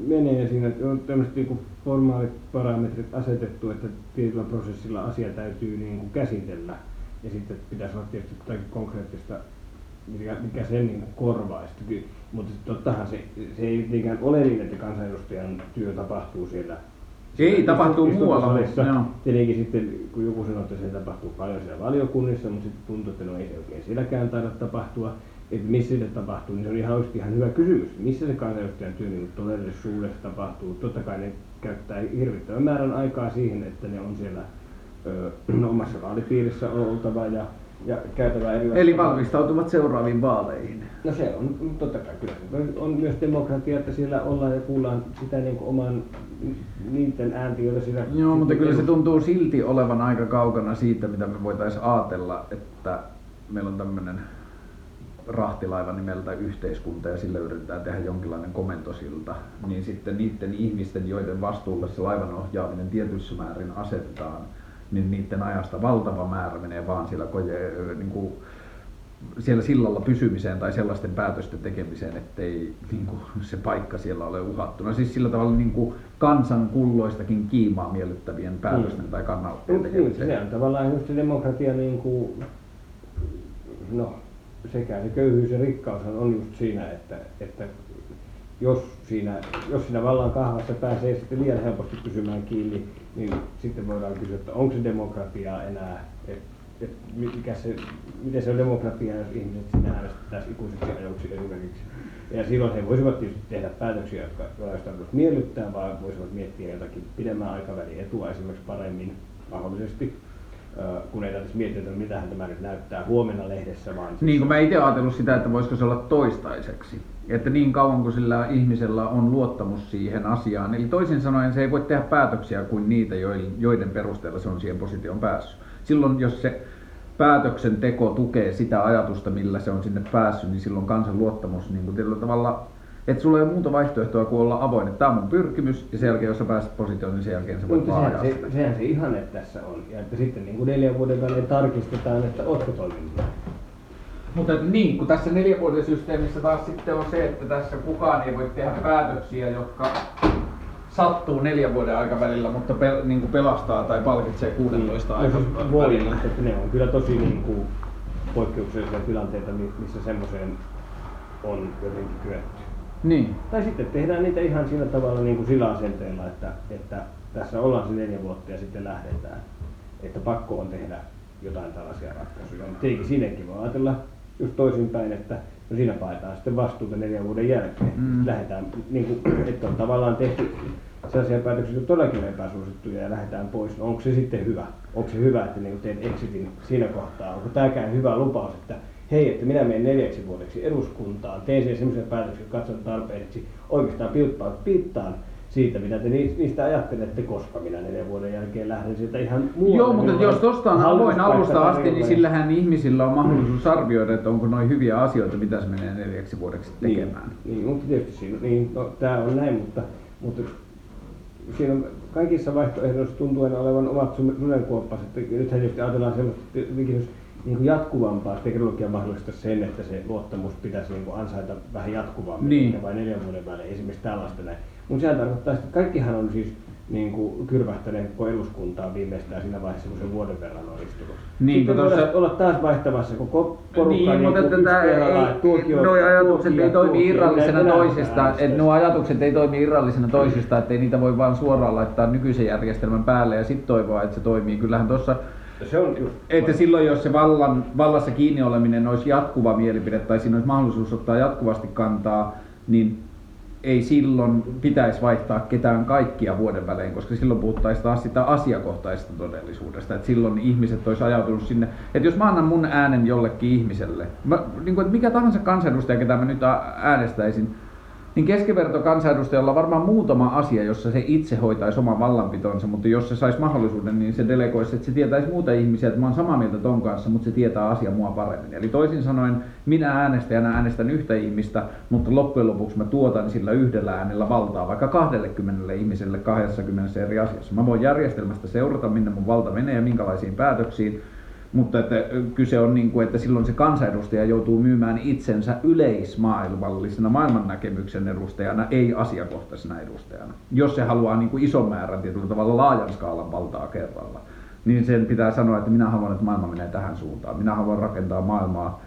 menee siinä, että on tämmöiset niin formaalit parametrit asetettu, että tietyllä prosessilla asia täytyy niin kuin käsitellä. Ja sitten pitäisi olla tietysti jotakin konkreettista, mikä, mikä sen niin korvaisi. Mutta tottahan se, se ei niinkään ole niin, että kansanedustajan työ tapahtuu siellä ei, tapahtuu muualla. No. Tietenkin sitten, kun joku sanoo, että se tapahtuu paljon siellä valiokunnissa, mutta sitten tuntuu, että no ei se oikein sielläkään taida tapahtua että missä se tapahtuu, niin se on ihan oikeasti ihan hyvä kysymys. Missä se kansanedustajan työ niin todellisuudessa tapahtuu? Totta kai ne käyttää hirvittävän määrän aikaa siihen, että ne on siellä ö, omassa vaalipiirissä oltava ja, ja käytävä. Eli valmistautuvat seuraaviin vaaleihin. No se on totta kai kyllä. On myös demokratia, että siellä ollaan ja kuullaan sitä niin kuin oman niiden äänti, joita siinä... Joo, mutta kyllä se tuntuu silti olevan aika kaukana siitä, mitä me voitaisiin ajatella, että meillä on tämmöinen rahtilaiva nimeltä yhteiskunta ja sillä yritetään tehdä jonkinlainen komentosilta, niin sitten niiden ihmisten, joiden vastuulle se laivan ohjaaminen tietyissä määrin asetetaan, niin niiden ajasta valtava määrä menee vaan siellä, koje, niin kuin, siellä sillalla pysymiseen tai sellaisten päätösten tekemiseen, ettei niin kuin, se paikka siellä ole uhattuna. Siis sillä tavalla niin kuin, kansan kulloistakin kiimaa miellyttävien päätösten mm. tai kannanottojen tekemiseen. Niin, se on tavallaan just demokratia niin kuin, no, sekä se köyhyys ja rikkaus on just siinä, että, että jos siinä, jos siinä vallan kahvassa pääsee sitten liian helposti pysymään kiinni, niin sitten voidaan kysyä, että onko se demokratiaa enää, että et se, miten se on demokratia, jos ihmiset sinä äänestetään ikuisiksi ajoiksi esimerkiksi. Ja silloin he voisivat tietysti tehdä päätöksiä, jotka joista tarkoitus miellyttää, vaan voisivat miettiä jotakin pidemmän aikavälin etua esimerkiksi paremmin mahdollisesti kun ei tarvitsisi miettiä, että mitähän tämä nyt näyttää huomenna lehdessä. Vaan siis... Niin kuin mä itse ajatellut sitä, että voisiko se olla toistaiseksi. Että niin kauan kuin sillä ihmisellä on luottamus siihen asiaan. Eli toisin sanoen se ei voi tehdä päätöksiä kuin niitä, joiden perusteella se on siihen positioon päässyt. Silloin jos se päätöksenteko tukee sitä ajatusta, millä se on sinne päässyt, niin silloin kansan luottamus niin kuin tietyllä tavalla että sulla ei ole muuta vaihtoehtoa kuin olla avoin, että tämä on mun pyrkimys, ja sen jälkeen, jos sä pääset positioon, niin sen jälkeen sä voit vaan ajaa se, sitä. Sehän se ihanne tässä on, ja että sitten niin kuin neljän vuoden välein tarkistetaan, että ootko toiminut. Mutta niin, kun tässä neljän systeemissä taas sitten on se, että tässä kukaan ei voi tehdä päätöksiä, jotka sattuu neljän vuoden aikavälillä, mutta pel, niin kuin pelastaa tai palkitsee 16 niin, aikavälillä. Että ne on kyllä tosi niin kuin, poikkeuksellisia tilanteita, missä semmoiseen on jotenkin kyetty. Niin. Tai sitten tehdään niitä ihan sillä tavalla niin kuin sillä asenteella, että, että tässä ollaan se neljä vuotta ja sitten lähdetään. Että pakko on tehdä jotain tällaisia ratkaisuja. Mutta tietenkin siinäkin voi ajatella just toisinpäin, että no siinä paetaan sitten vastuuta neljän vuoden jälkeen. Mm. Lähdetään, niin kuin, että on tavallaan tehty sellaisia päätöksiä, jotka todellakin epäsuosittuja ja lähdetään pois. No onko se sitten hyvä? Onko se hyvä, että niin teet exitin siinä kohtaa? Onko tämäkään hyvä lupaus, että hei, että minä menen neljäksi vuodeksi eduskuntaan, teen siihen semmoisen päätöksen, että katson tarpeeksi, oikeastaan pilppaan, pittaan siitä, mitä te niistä ajattelette, koska minä neljän vuoden jälkeen lähden sieltä ihan muualle. Joo, mutta jos tuosta on avoin alusta asti, niin sillähän ihmisillä on mahdollisuus arvioida, että onko noin hyviä asioita, mitä se menee neljäksi vuodeksi niin, tekemään. Niin, niin mutta tietysti siinä, niin, no, tämä on näin, mutta, mutta siinä on kaikissa vaihtoehdoissa tuntuu aina olevan omat sudenkuoppaset. Nythän tietysti ajatellaan että jos niin kuin jatkuvampaa teknologia mahdollistaa sen, että se luottamus pitäisi niin kuin ansaita vähän jatkuvammin, niin. vai neljän vuoden välein, esimerkiksi tällaista näin. Mutta sehän tarkoittaa, että kaikkihan on siis niin kuin kyrvähtäneet koko eduskuntaa viimeistään siinä vaiheessa, kun se vuoden verran on istunut. Niin, Sitten tuossa... olla taas vaihtamassa koko porukka niin, niin mutta tätä ei, tuokio, nuo ajatukset ei toimi irrallisena toisista, että nuo ajatukset ei toimi irrallisena toisista, että ei niitä voi vaan suoraan laittaa nykyisen järjestelmän päälle ja sitten toivoa, että se toimii. Kyllähän tuossa se on just että silloin jos se vallan, vallassa kiinni oleminen olisi jatkuva mielipide tai siinä olisi mahdollisuus ottaa jatkuvasti kantaa, niin ei silloin pitäisi vaihtaa ketään kaikkia vuoden välein, koska silloin puhuttaisiin taas sitä asiakohtaisesta todellisuudesta. Että silloin ihmiset olisi ajautunut sinne, että jos mä annan mun äänen jollekin ihmiselle, mä, niin kuin, että mikä tahansa kansanedustaja, ketä mä nyt äänestäisin, niin keskiverto kansanedustajalla on varmaan muutama asia, jossa se itse hoitaisi oman vallanpitonsa, mutta jos se saisi mahdollisuuden, niin se delegoisi, että se tietäisi muuta ihmisiä, että mä oon samaa mieltä ton kanssa, mutta se tietää asia mua paremmin. Eli toisin sanoen, minä äänestäjänä äänestän yhtä ihmistä, mutta loppujen lopuksi mä tuotan sillä yhdellä äänellä valtaa vaikka 20 ihmiselle 20 eri asiassa. Mä voin järjestelmästä seurata, minne mun valta menee ja minkälaisiin päätöksiin, mutta että kyse on niin kuin, että silloin se kansanedustaja joutuu myymään itsensä yleismaailmallisena maailmannäkemyksen edustajana, ei asiakohtaisena edustajana. Jos se haluaa niin kuin ison määrän tietyllä tavalla laajan skaalan valtaa kerralla, niin sen pitää sanoa, että minä haluan, että maailma menee tähän suuntaan. Minä haluan rakentaa maailmaa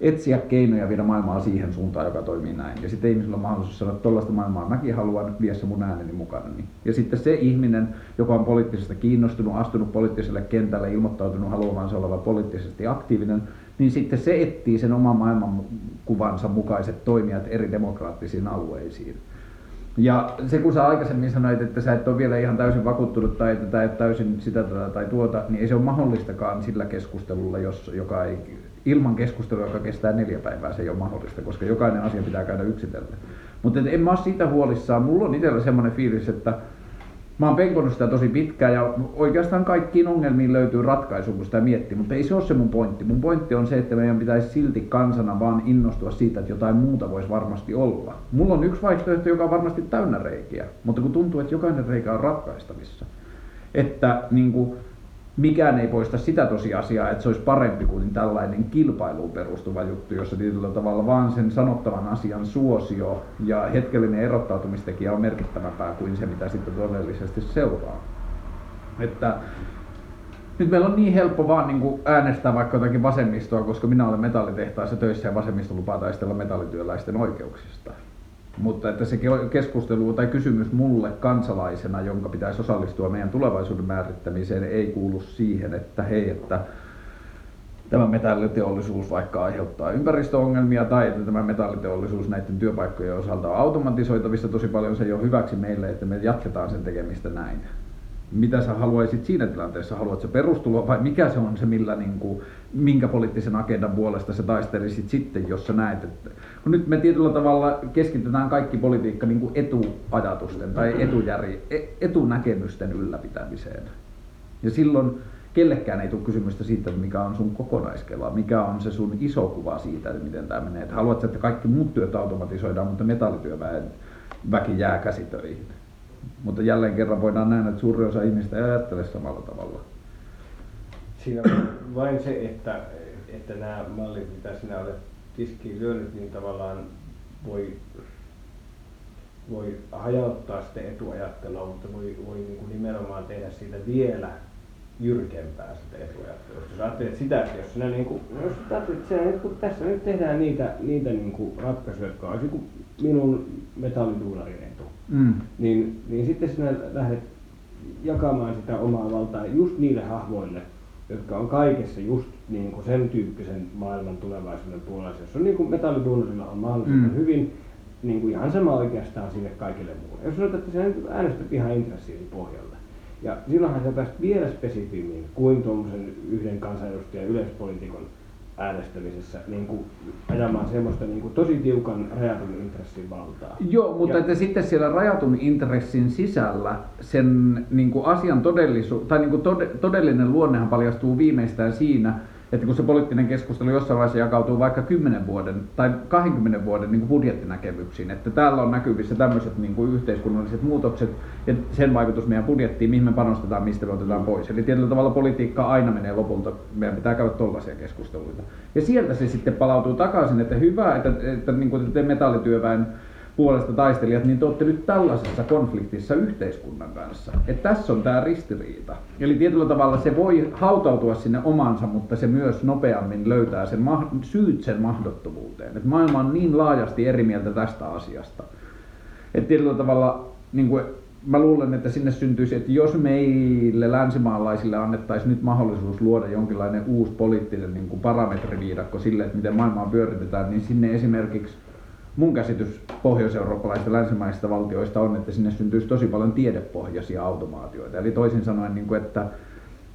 etsiä keinoja viedä maailmaa siihen suuntaan, joka toimii näin. Ja sitten ihmisillä on mahdollisuus sanoa, että tuollaista maailmaa mäkin haluan viessä mun ääneni mukana. Ja sitten se ihminen, joka on poliittisesta kiinnostunut, astunut poliittiselle kentälle, ilmoittautunut haluavansa olevan poliittisesti aktiivinen, niin sitten se etsii sen oman maailmankuvansa mukaiset toimijat eri demokraattisiin alueisiin. Ja se kun sä aikaisemmin sanoit, että sä et ole vielä ihan täysin vakuuttunut tai että tämä ei täysin sitä tai tuota, niin ei se ole mahdollistakaan sillä keskustelulla, jos, joka ei ilman keskustelua, joka kestää neljä päivää, se ei ole mahdollista, koska jokainen asia pitää käydä yksitellen. Mutta en mä ole siitä huolissaan. Mulla on itsellä semmoinen fiilis, että mä oon penkonut sitä tosi pitkään ja oikeastaan kaikkiin ongelmiin löytyy ratkaisu, kun sitä miettii, mutta ei se ole se mun pointti. Mun pointti on se, että meidän pitäisi silti kansana vaan innostua siitä, että jotain muuta voisi varmasti olla. Mulla on yksi vaihtoehto, joka on varmasti täynnä reikiä, mutta kun tuntuu, että jokainen reikä on ratkaistavissa. Että niin kuin, mikään ei poista sitä tosiasiaa, että se olisi parempi kuin tällainen kilpailuun perustuva juttu, jossa tietyllä tavalla vaan sen sanottavan asian suosio ja hetkellinen erottautumistekijä on merkittävämpää kuin se, mitä sitten todellisesti seuraa. Että nyt meillä on niin helppo vaan niin kuin äänestää vaikka jotakin vasemmistoa, koska minä olen metallitehtaassa töissä ja vasemmisto lupaa taistella metallityöläisten oikeuksista. Mutta että se keskustelu tai kysymys mulle kansalaisena, jonka pitäisi osallistua meidän tulevaisuuden määrittämiseen, ei kuulu siihen, että hei, että tämä metalliteollisuus vaikka aiheuttaa ympäristöongelmia tai että tämä metalliteollisuus näiden työpaikkojen osalta on automatisoitavissa. Tosi paljon, se ei ole hyväksi meille, että me jatketaan sen tekemistä näin mitä sä haluaisit siinä tilanteessa? Haluatko perustuloa vai mikä se on se, millä, niin kuin, minkä poliittisen agendan puolesta sä taistelisit sitten, jos sä näet, että kun nyt me tietyllä tavalla keskitetään kaikki politiikka niin kuin etuajatusten tai etujäri, e, etunäkemysten ylläpitämiseen. Ja silloin kellekään ei tule kysymystä siitä, mikä on sun kokonaiskela, mikä on se sun iso kuva siitä, että miten tämä menee. Että haluatko, että kaikki muut työt automatisoidaan, mutta metallityöväki jää käsitöihin. Mutta jälleen kerran voidaan nähdä, että suuri osa ihmistä ei ajattele samalla tavalla. Siinä on vain se, että, että nämä mallit, mitä sinä olet tiskiin lyönyt, niin tavallaan voi, voi hajauttaa sitä etuajattelua, mutta voi, voi niin kuin nimenomaan tehdä siitä vielä jyrkempää sitä etuajattelua. Jos ajattelet sitä, että jos sinä niin kuin, jos ajattelet, että sinä, kun tässä nyt tehdään niitä, niitä niin kuin ratkaisuja, jotka olisi niin minun metalliduunarin etu, mm. niin, niin sitten sinä lähdet jakamaan sitä omaa valtaa just niille hahmoille, jotka on kaikessa just niin kuin sen tyyppisen maailman tulevaisuuden puolella. Jos on niin kuin metalliduunarilla on mahdollisimman mm. hyvin, niin kuin ihan sama oikeastaan sille kaikille muulle. Jos sanotaan, että sinä äänestät ihan intressiin pohjalle, ja silloinhan sä pääst vielä spesifimmin kuin tuommoisen yhden kansanedustajan yleispolitiikon äänestämisessä niin kuin ajamaan semmoista niin kuin tosi tiukan rajatun intressin valtaa. Joo, mutta ja, että sitten siellä rajatun intressin sisällä sen niin kuin asian todellisu, tai niin kuin tod, todellinen luonnehan paljastuu viimeistään siinä, että kun se poliittinen keskustelu jossain vaiheessa jakautuu vaikka 10 vuoden tai 20 vuoden niin kuin budjettinäkemyksiin, että täällä on näkyvissä tämmöiset niin kuin yhteiskunnalliset muutokset ja sen vaikutus meidän budjettiin, mihin me panostetaan, mistä me otetaan pois. Eli tietyllä tavalla politiikka aina menee lopulta, meidän pitää käydä tollaisia keskusteluita. Ja sieltä se sitten palautuu takaisin, että hyvä, että, että, että niin kuin te metallityöväen puolesta taistelijat, niin te olette nyt tällaisessa konfliktissa yhteiskunnan kanssa. Että tässä on tämä ristiriita. Eli tietyllä tavalla se voi hautautua sinne omansa, mutta se myös nopeammin löytää sen syyt sen mahdottomuuteen. Että maailma on niin laajasti eri mieltä tästä asiasta. Että tietyllä tavalla niin kuin mä luulen, että sinne syntyisi, että jos meille länsimaalaisille annettaisiin nyt mahdollisuus luoda jonkinlainen uusi poliittinen niin kuin parametriviidakko sille, että miten maailmaa pyöritetään, niin sinne esimerkiksi mun käsitys pohjois-eurooppalaisista länsimaisista valtioista on, että sinne syntyisi tosi paljon tiedepohjaisia automaatioita. Eli toisin sanoen, niin kuin, että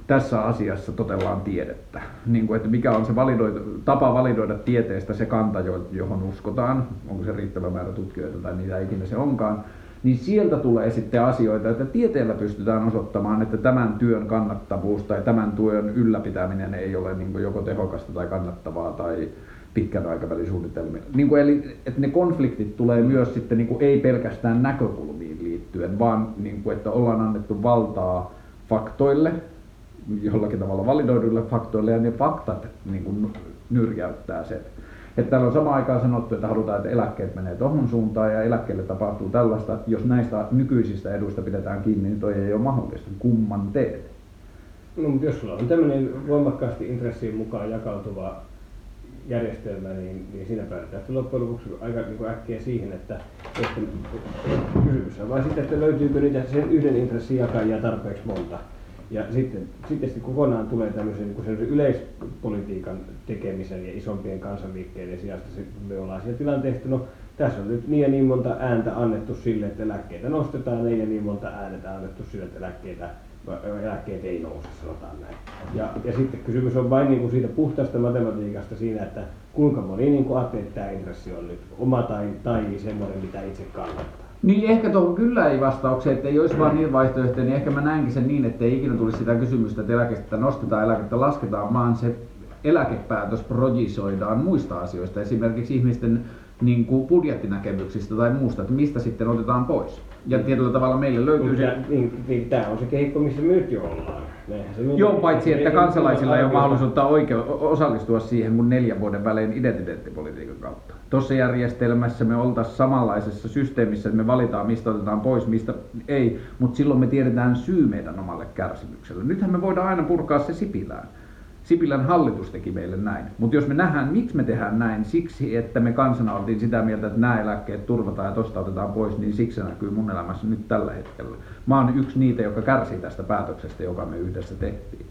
tässä asiassa totellaan tiedettä. Niin kuin, että mikä on se validoida, tapa validoida tieteestä se kanta, johon uskotaan, onko se riittävä määrä tutkijoita tai mitä ikinä se onkaan, niin sieltä tulee sitten asioita, että tieteellä pystytään osoittamaan, että tämän työn kannattavuus tai tämän työn ylläpitäminen ei ole niin joko tehokasta tai kannattavaa tai pitkän aikavälin suunnitelmia. Niin kuin, eli että ne konfliktit tulee myös sitten niin kuin, ei pelkästään näkökulmiin liittyen, vaan niin kuin, että ollaan annettu valtaa faktoille, jollakin tavalla validoiduille faktoille ja ne faktat niin kuin, nyrjäyttää sen. Että täällä on samaan aikaan sanottu, että halutaan, että eläkkeet menee tuohon suuntaan ja eläkkeelle tapahtuu tällaista. Jos näistä nykyisistä eduista pidetään kiinni, niin toi ei ole mahdollista. Kumman teet? No, mutta jos sulla on tämmöinen voimakkaasti intressiin mukaan jakautuva järjestelmä, niin, niin siinä päädytään loppujen lopuksi aika niin kuin äkkiä siihen, että, että, kysymys on vain sitten, että löytyykö niitä sen yhden intressin jakajia tarpeeksi monta. Ja sitten, sitten sitten kokonaan tulee tämmöisen niin kuin yleispolitiikan tekemisen ja isompien kansanliikkeiden sijasta me ollaan siellä tilanteessa, että no tässä on nyt niin ja niin monta ääntä annettu sille, että eläkkeitä nostetaan, niin ja niin monta ääntä annettu sille, että eläkkeitä, eläkkeet ei nouse, sanotaan näin. Ja, ja sitten kysymys on vain niin kuin siitä puhtaasta matematiikasta siinä, että kuinka moni niin kuin ajattelee, että tämä intressi on nyt oma tai, tai semmoinen, mitä itse kannattaa. Niin ehkä tuohon kyllä ei vastaukseen, että ei olisi vain niin vaihtoehtoja, niin ehkä mä näenkin sen niin, että ei ikinä tulisi sitä kysymystä, että eläkettä nostetaan, eläkettä lasketaan, vaan se eläkepäätös projisoidaan muista asioista, esimerkiksi ihmisten niin kuin budjettinäkemyksistä tai muusta, että mistä sitten otetaan pois. Ja tietyllä tavalla meille löytyy se... Niin, niin, tämä on se kehikko, missä me nyt jo ollaan. Joo, paitsi että kansalaisilla ei ole mahdollisuutta oikeu- osallistua siihen kuin neljän vuoden välein identiteettipolitiikan kautta. Tuossa järjestelmässä me oltaisiin samanlaisessa systeemissä, että me valitaan mistä otetaan pois, mistä ei, mutta silloin me tiedetään syy meidän omalle kärsimykselle. Nythän me voidaan aina purkaa se Sipilään. Sipilän hallitus teki meille näin. Mutta jos me nähdään, miksi me tehdään näin, siksi että me kansana oltiin sitä mieltä, että nämä eläkkeet turvataan ja tosta otetaan pois, niin siksi se näkyy mun elämässä nyt tällä hetkellä. Mä oon yksi niitä, joka kärsii tästä päätöksestä, joka me yhdessä tehtiin.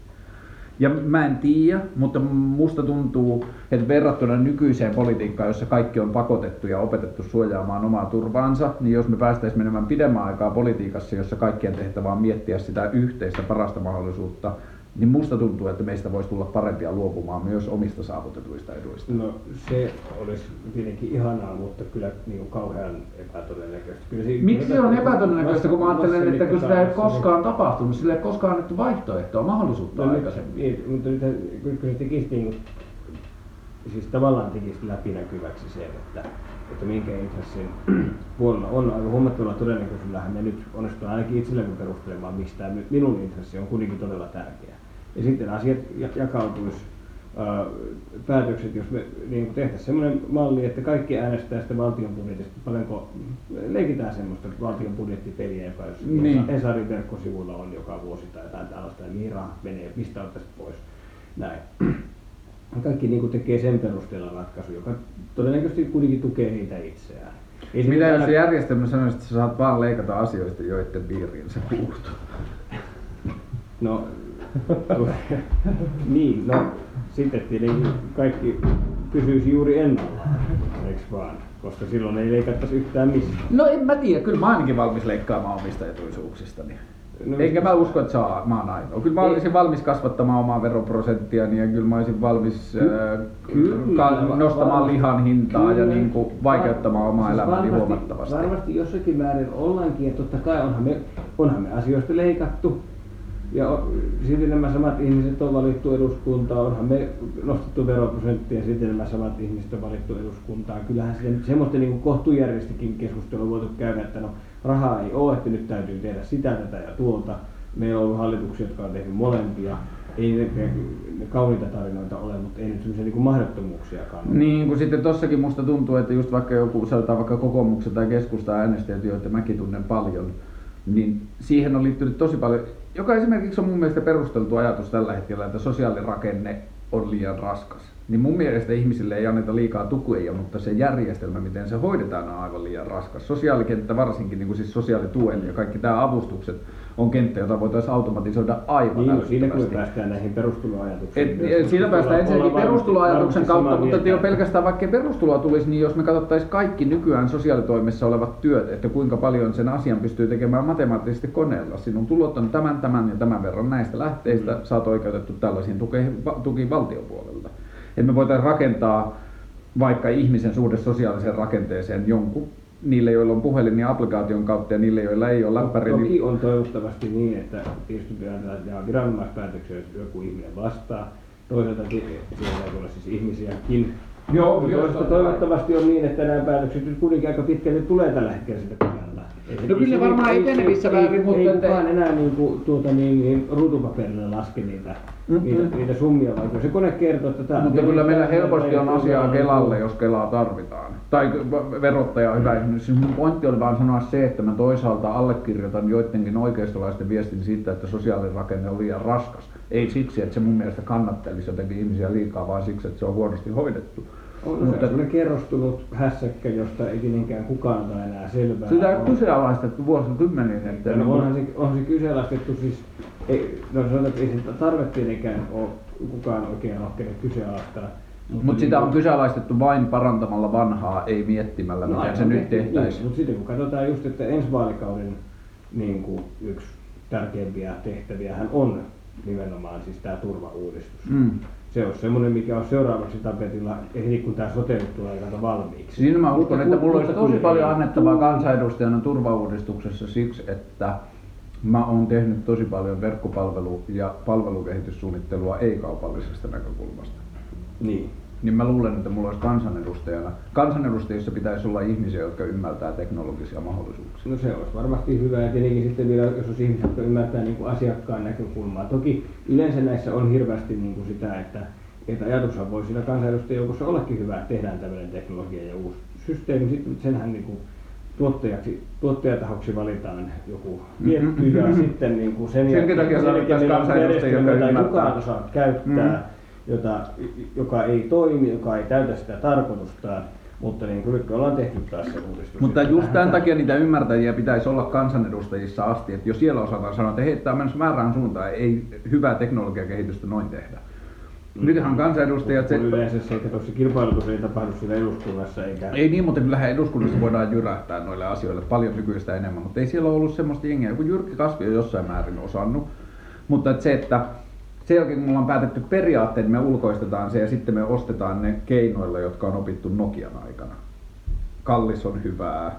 Ja mä en tiedä, mutta musta tuntuu, että verrattuna nykyiseen politiikkaan, jossa kaikki on pakotettu ja opetettu suojaamaan omaa turvaansa, niin jos me päästäisiin menemään pidemmän aikaa politiikassa, jossa kaikkien tehtävä on miettiä sitä yhteistä parasta mahdollisuutta niin musta tuntuu, että meistä voisi tulla parempia luopumaan myös omista saavutetuista eduista. No se olisi tietenkin ihanaa, mutta kyllä niin kuin kauhean epätodennäköistä. Kyllä siinä, Miksi se on epätodennäköistä, kun mä ajattelen, että kun sitä ei ole koskaan niin... tapahtunut, sille ei koskaan annettu vaihtoehtoa, mahdollisuutta no, aikaisemmin. Niin, mutta nyt kyllä se tekisi niin, siis tavallaan tekisi läpinäkyväksi se, että, että minkä intressin puolella on aivan huomattavalla todennäköisyydellä me nyt onnistutaan ainakin itsellemme perustelemaan, miksi tämä minun intressi on kuitenkin todella tärkeä. Ja sitten asiat jakautuisi päätökset, jos me niin tehtäisiin sellainen malli, että kaikki äänestää sitä valtion budjetista, paljonko leikitään semmoista valtion budjettipeliä, joka jos niin. Esarin verkkosivuilla on joka vuosi tai jotain tällaista, ja mihin rahat menee, mistä ottaisiin pois. Näin. Kaikki niin tekee sen perusteella ratkaisu, joka todennäköisesti kuitenkin tukee heitä itseään. Ei Mitä jos järjestelmä sanoisi, että sä saat vaan leikata asioista, joiden piiriin se puuttuu? No niin, no sitten tietenkin kaikki pysyisi juuri ennallaan, eikö vaan? Koska silloin ei leikattaisi yhtään missään. No en mä tiedä, kyllä mä ainakin valmis leikkaamaan omista etuisuuksistani. No, Enkä mä usko, että saa, mä oon ainoa. Kyllä mä olisin valmis kasvattamaan omaa veroprosenttia ja kyllä mä olisin valmis Ky- äh, nostamaan lihan hintaa kyllä. ja niin kuin vaikeuttamaan omaa siis elämääni huomattavasti. Varmasti jossakin määrin ollaankin, että totta kai onhan me, onhan me asioista leikattu, ja sitten nämä samat ihmiset on valittu eduskuntaan, onhan me nostettu veroprosenttia ja sitten nämä samat ihmiset on valittu eduskuntaan. Kyllähän sitten semmoista niin kohtujärjestikin keskustelua voitu käydä, että no rahaa ei ole, että nyt täytyy tehdä sitä, tätä ja tuolta. Meillä on ollut hallituksia, jotka on tehnyt molempia. Ei ne, ne kauniita tarinoita ole, mutta ei nyt semmoisia niin mahdottomuuksiakaan Niin, kun sitten tossakin musta tuntuu, että just vaikka joku, sanotaan vaikka kokoomuksen tai keskustaa äänestäjät, joita mäkin tunnen paljon, niin siihen on liittynyt tosi paljon joka esimerkiksi on mun mielestä perusteltu ajatus tällä hetkellä, että sosiaalirakenne on liian raskas. Niin mun mielestä ihmisille ei anneta liikaa tukuja, mutta se järjestelmä, miten se hoidetaan, on aivan liian raskas. Sosiaalikenttä varsinkin, niin kuin siis sosiaalituen ja kaikki tämä avustukset, on kenttä, jota voitaisiin automatisoida aivan Niin, siinä kun päästään näihin perustuloajatuksiin. Et, siinä päästään ensinnäkin perustuloajatuksen kautta, mutta jo pelkästään vaikka perustuloa tulisi, niin jos me katsottaisiin kaikki nykyään sosiaalitoimessa olevat työt, että kuinka paljon sen asian pystyy tekemään matemaattisesti koneella. Sinun tulot on tämän, tämän ja tämän verran näistä lähteistä, Mm. saat oikeutettu tällaisiin tukeihin, va- tukiin valtion puolelta. Et me voitaisiin rakentaa vaikka ihmisen suhde sosiaaliseen rakenteeseen jonkun, niille joilla on puhelin niin applikaation kautta ja niille joilla ei ole läppäri. Toki Niin, on toivottavasti niin, että tietysti että on viranomaispäätöksiä, jos joku ihminen vastaa. Toisaalta siellä täytyy olla siis ihmisiäkin. Joo, Mutta joo, toivottavasti on niin, että nämä päätökset nyt kuitenkin aika pitkälle tulee tällä hetkellä sitä kohdalla. Ei- No kyllä varmaan ei- etenevissä ei- mutta Ei että- kukaan enää niin kuin, tuota, niin, niin, ruutupaperilla laske niitä. Niitä, niitä summia, vaan kyllä se kone kertoo, että tämä Mutta kyllä meillä helposti on asiaa Kelalle. Jos Kelaa tarvitaan. Tai verottaja on hyvä. Siis mun pointti oli vaan sanoa se, että mä toisaalta allekirjoitan joidenkin oikeistolaisten viestin siitä, että sosiaalinen rakenne on liian raskas. Ei siksi, että se mun mielestä kannattelisi jotenkin ihmisiä liikaa, vaan siksi, että se on huonosti hoidettu. Mutta sellainen kerrostunut hässäkkä, josta ei kenenkään kukaan ota enää selvää. sitä on kyseenalaistettu vuosikymmeniin. Että No onhan se, onhan se kyseenalaistettu siis, ei, no sanotaan, että ei sitä tarve tietenkään ole kukaan oikein rohkeinen kyseenalaistaa. Mutta sitä on kyseenalaistettu vain parantamalla vanhaa, ei miettimällä, miten aivan se nyt tehty, tehtäisiin. Niin, mutta sitten kun katsotaan just, että ensi vaalikauden niin kuin yksi tärkeimpiä tehtäviä hän on nimenomaan siis tämä turvauudistus. Mm. Se on semmoinen, mikä on seuraavaksi tapetilla, heti kun tämä sote nyt tulee kato valmiiksi. Siinä mä uskon, että mulla olisi tosi paljon annettavaa kansanedustajana turvauudistuksessa siksi, että mä oon tehnyt tosi paljon verkkopalvelu- ja palvelukehityssuunnittelua ei-kaupallisesta näkökulmasta. Niin. Niin mä luulen, että mulla olisi kansanedustajana, kansanedustajissa pitäisi olla ihmisiä, jotka ymmärtää teknologisia mahdollisuuksia. No se olisi varmasti hyvä ja tietenkin sitten vielä, jos olisi ihmiset, jotka ymmärtää niin kuin asiakkaan näkökulmaa. Toki yleensä näissä on hirveästi niin kuin sitä, että, että ajatushan voi siinä kansanedustajien joukossa ollakin hyvä, että tehdään tämmöinen teknologia ja uusi systeemi. Sitten senhän niin kuin tuottajaksi, tuottajatahoksi valitaan joku tietty ja sitten niin kuin sen sen jälkeen tarvittaisiin meillä on kansanedustajia, järjestelmä, jotka jota ei ymmärtää. kukaan osaa käyttää, jota, joka ei toimi, joka ei täytä sitä tarkoitustaan. Mutta niin kuin nyt me ollaan tehty taas se uudistus. Mutta Että just tämän takia niitä ymmärtäjiä pitäisi olla kansanedustajissa asti, että jos siellä osataan sanoa, että hei, tämä on menossa väärään suuntaan, ei hyvää teknologiakehitystä noin tehdä. Nythän kansanedustajat, se, Kun yleensä se, että tuossa kilpailutus ei tapahdu siellä eduskunnassa eikä... Ei niin, mutta kyllähän eduskunnassa voidaan jyrähtää noille asioille paljon nykyistä enemmän, mutta ei siellä ole ollut semmoista jengiä, joku Jyrki Kasvi on jossain määrin osannut. Mutta et se, että sen jälkeen kun me ollaan päätetty periaatteet, me ulkoistetaan se ja sitten me ostetaan ne keinoilla, jotka on opittu Nokian aikana. Kallis on hyvää,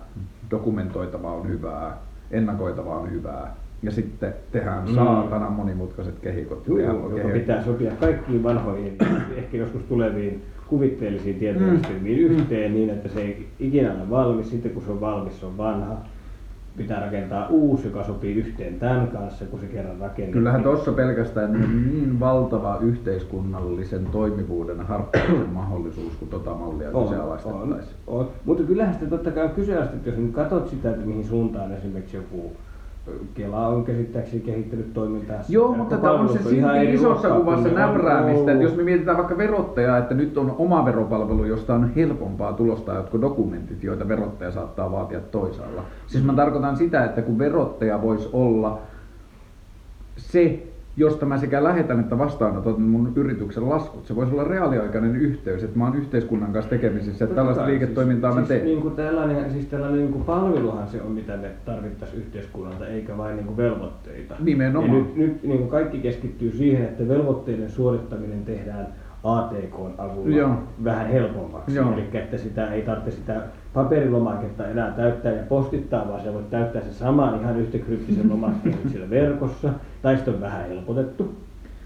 dokumentoitava on hyvää, ennakoitava on hyvää. Ja sitten tehdään Mm. saatanan monimutkaiset kehikot. Tehdään joka oikein- pitää sopia kaikkiin vanhoihin, ehkä joskus tuleviin kuvitteellisiin tietojärjestelmiin Mm. yhteen niin, että se ei ikinä ole valmis. Sitten kun se on valmis, se on vanha. Pitää rakentaa uusi, joka sopii yhteen tämän kanssa, kun se kerran rakennetaan. Kyllähän tuossa pelkästään niin, niin valtava yhteiskunnallisen toimivuuden harppauksen mahdollisuus, kun tota mallia on, kyseenalaistettaisiin. on. Mutta kyllähän sitten totta kai on kyseenalaistettu, jos nyt katsot sitä, että mihin suuntaan esimerkiksi joku Kela on käsittääkseni kehittänyt toimintaansa. Joo, mutta tämä on se silti isossa kuvassa nävräämistä, että ollut. jos me mietitään vaikka verottajaa, että nyt on oma veropalvelu, josta on helpompaa tulostaa jotkut dokumentit, joita verottaja saattaa vaatia toisaalla. Siis mä tarkoitan sitä, että kun verottaja voisi olla se, josta mä sekä lähetän että vastaanotan mun yrityksen laskut. Se voisi olla reaaliaikainen yhteys, että mä oon yhteiskunnan kanssa tekemisissä, että tällaista kai, liiketoimintaa siis, mä teen. Siis, niin kuin tällainen, siis tällainen niin kuin palveluhan se on, mitä me tarvittaisiin yhteiskunnalta, eikä vain niin kuin velvoitteita. Nimenomaan. Ja nyt, nyt niin kuin kaikki keskittyy siihen, että velvoitteiden suorittaminen tehdään ATKn avulla Joo. vähän helpommaksi. Joo. Eli että sitä ei tarvitse sitä paperilomaketta enää täyttää ja postittaa, vaan se voit täyttää se saman ihan yhtä kryptisen lomakkeen siellä verkossa. Tai sitten on vähän helpotettu.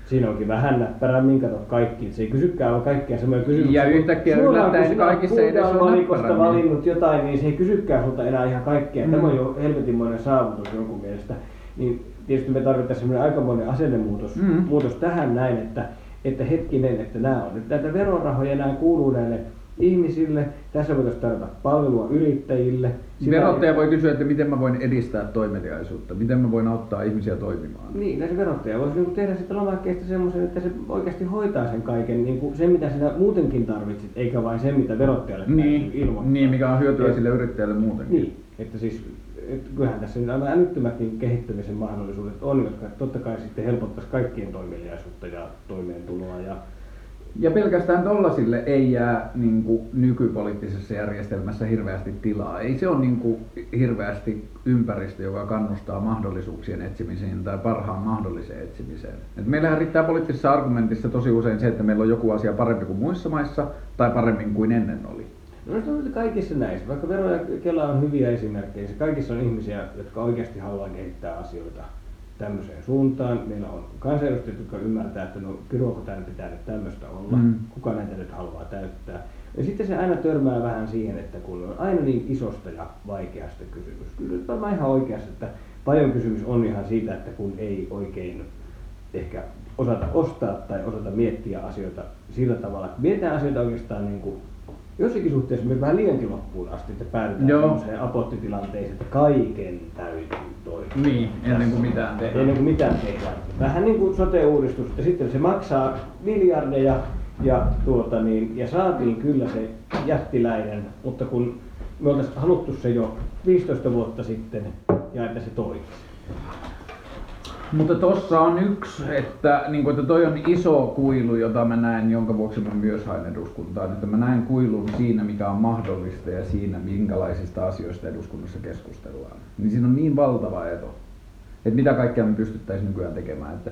Siinä onkin vähän näppärämmin, kato kaikki. Se ei kysykään vaan kaikkia samoja kysymyksiä. Ja yhtäkkiä yllättäen kaikissa ei edes ole näppärämmin. valinnut jotain, niin se ei kysykään sulta enää ihan kaikkea. Mm. Tämä on jo helvetinmoinen saavutus jonkun mielestä. Niin tietysti me tarvitaan semmoinen aikamoinen asennemuutos Mm. muutos tähän näin, että, että hetkinen, että nämä on nyt näitä verorahoja, nämä kuuluu näille ihmisille. Tässä voitaisiin tarjota palvelua yrittäjille. Sitä- Verottaja voi kysyä, että miten mä voin edistää toimeliaisuutta, miten mä voin auttaa ihmisiä toimimaan. Niin, se verottaja voisi niinku tehdä sitä lomakkeesta semmoisen, että se oikeasti hoitaa sen kaiken, niinku sen mitä sinä muutenkin tarvitset, eikä vain sen mitä verottajalle Niin, ilmoittaa. niin, mikä on hyötyä Et- sille yrittäjälle muutenkin. Niin, että siis että kyllähän tässä nyt aivan älyttömätkin kehittämisen mahdollisuudet on, jotka totta kai sitten helpottaisi kaikkien toimeliaisuutta ja toimeentuloa ja ja pelkästään tollasille ei jää niin kuin, nykypoliittisessa järjestelmässä hirveästi tilaa. Ei se ole niin kuin, hirveästi ympäristö, joka kannustaa mahdollisuuksien etsimiseen tai parhaan mahdolliseen etsimiseen. Et meillähän riittää poliittisessa argumentissa tosi usein se, että meillä on joku asia parempi kuin muissa maissa tai paremmin kuin ennen oli. No se on kaikissa näissä, vaikka vero ja Kela on hyviä esimerkkejä, kaikissa on ihmisiä, jotka oikeasti haluaa kehittää asioita tämmöiseen suuntaan. Meillä on kansanedustajat, jotka ymmärtää, että no piruako täällä pitää nyt tämmöistä olla, mm. kuka näitä nyt haluaa täyttää. Ja sitten se aina törmää vähän siihen, että kun on aina niin isosta ja vaikeasta kysymys. Kyllä nyt varmaan ihan oikeassa, että paljon kysymys on ihan siitä, että kun ei oikein ehkä osata ostaa tai osata miettiä asioita sillä tavalla, että mietitään asioita oikeastaan niin kuin jossakin suhteessa myös vähän liiankin loppuun asti, että päädytään Joo. sellaiseen apottitilanteeseen, että kaiken täytyy toimia. Niin, ennen kuin mitään tehdään. Ennen kuin mitään tehdään. Vähän niin kuin sote-uudistus, että sitten se maksaa miljardeja ja, tuota niin, ja saatiin kyllä se jättiläinen, mutta kun me oltaisiin haluttu se jo 15 vuotta sitten ja että se toimisi. Mutta tossa on yksi, että, niin kuin, että toi on iso kuilu, jota mä näen, jonka vuoksi mä myös hain eduskuntaan. Että mä näen kuilun siinä, mikä on mahdollista ja siinä, minkälaisista asioista eduskunnassa keskustellaan. Niin siinä on niin valtava eto, että mitä kaikkea me pystyttäisiin nykyään tekemään. Että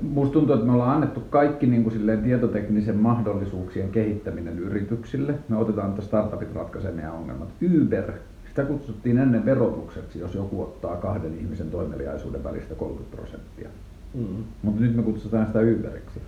Musta tuntuu, että me ollaan annettu kaikki niin kuin silleen tietoteknisen mahdollisuuksien kehittäminen yrityksille. Me otetaan, että startupit ratkaisemaan meidän ongelmat. Uber sitä kutsuttiin ennen verotukseksi, jos joku ottaa kahden ihmisen toimeliaisuuden välistä 30 prosenttia. Mm. Mutta nyt me kutsutaan sitä Uberiksi.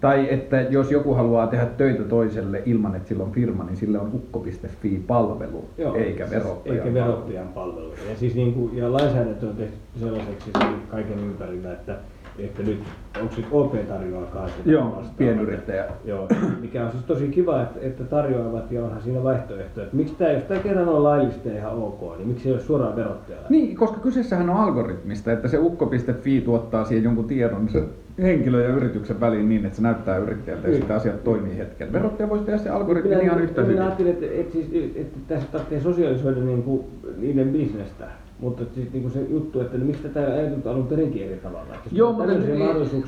Tai että jos joku haluaa tehdä töitä toiselle ilman, että sillä on firma, niin sille on ukko.fi-palvelu, Joo, eikä verottajan, eikä verottajan palvelu. Ja, siis niin kuin, ja lainsäädäntö on tehty sellaiseksi kaiken ympärillä, että että nyt, onko sitten OP tarjoaa kanssa Joo, pienyrittäjä. Joo, mikä on siis tosi kiva, että, että tarjoavat ja onhan siinä vaihtoehto. Että miksi tämä, jos tämä kerran on laillista ja ihan ok, niin miksi ei ole suoraan verottajalla? Niin, koska kyseessähän on algoritmista, että se ukko.fi tuottaa siihen jonkun tiedon se henkilö ja yrityksen väliin niin, että se näyttää yrittäjältä ja sitten asiat toimii hetken. Verottaja voisi tehdä se algoritmi minä, ihan yhtä hyvin. Minä ajattelin, että, että, siis, että tässä tarvitsee sosiaalisoida niin kuin niiden bisnestä mutta siis niin se juttu, että no, miksi tätä ei ajateltu alun perinkin eri tavalla? Että Joo, mutta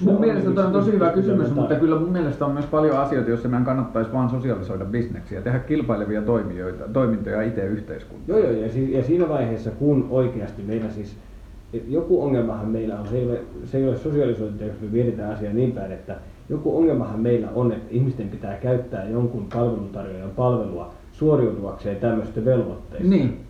mun mielestä niin, tämä on tosi hyvä kysymys, mutta kyllä mun mielestä on myös paljon asioita, joissa meidän kannattaisi vain sosiaalisoida bisneksiä, tehdä kilpailevia toimijoita, toimintoja itse yhteiskuntaan. Joo, joo, ja, si- ja siinä vaiheessa, kun oikeasti meillä siis, joku ongelmahan meillä on, se ei ole, se ei ole sosiaalisointia, jos me mietitään asiaa niin päin, että joku ongelmahan meillä on, että ihmisten pitää käyttää jonkun palveluntarjoajan palvelua suoriutuakseen tämmöistä velvoitteista. Niin.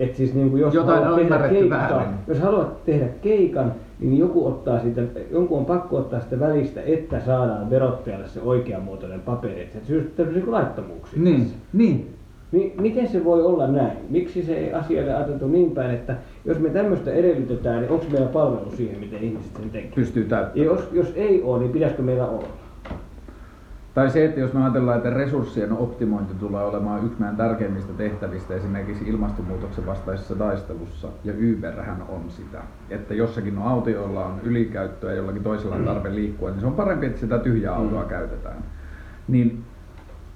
Et siis niin kuin jos, Jotain haluat tehdä keikkaa, jos haluat tehdä keikan, niin joku ottaa siitä, jonkun on pakko ottaa sitä välistä, että saadaan verottajalle se oikeanmuotoinen paperi. Että se syy niin laittomuuksia. Niin, niin. Niin, miten se voi olla näin? Miksi se ei asialle ajateltu niin päin, että jos me tämmöistä edellytetään, niin onko meillä palvelu siihen, miten ihmiset sen tekevät? Pystyy täyttämään. Jos, jos ei ole, niin pitäisikö meillä olla? Tai se, että jos me ajatellaan, että resurssien optimointi tulee olemaan yksi meidän tärkeimmistä tehtävistä esimerkiksi ilmastonmuutoksen vastaisessa taistelussa, ja Uberhän on sitä. Että jossakin on auto, jolla on ylikäyttöä, jollakin toisella on tarve liikkua, niin se on parempi, että sitä tyhjää autoa mm. käytetään. Niin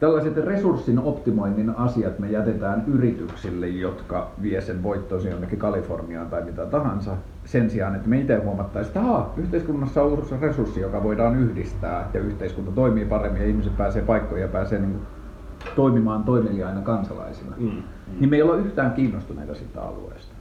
tällaiset resurssin optimoinnin asiat me jätetään yrityksille, jotka vie sen voittoisi jonnekin Kaliforniaan tai mitä tahansa, sen sijaan, että me itse huomattaisiin, että aha, yhteiskunnassa on uusi resurssi, joka voidaan yhdistää ja yhteiskunta toimii paremmin ja ihmiset pääsee paikkoihin ja pääsee niin kuin toimimaan toimeliaina kansalaisina. Mm, mm. Niin me ei olla yhtään kiinnostuneita siitä alueesta.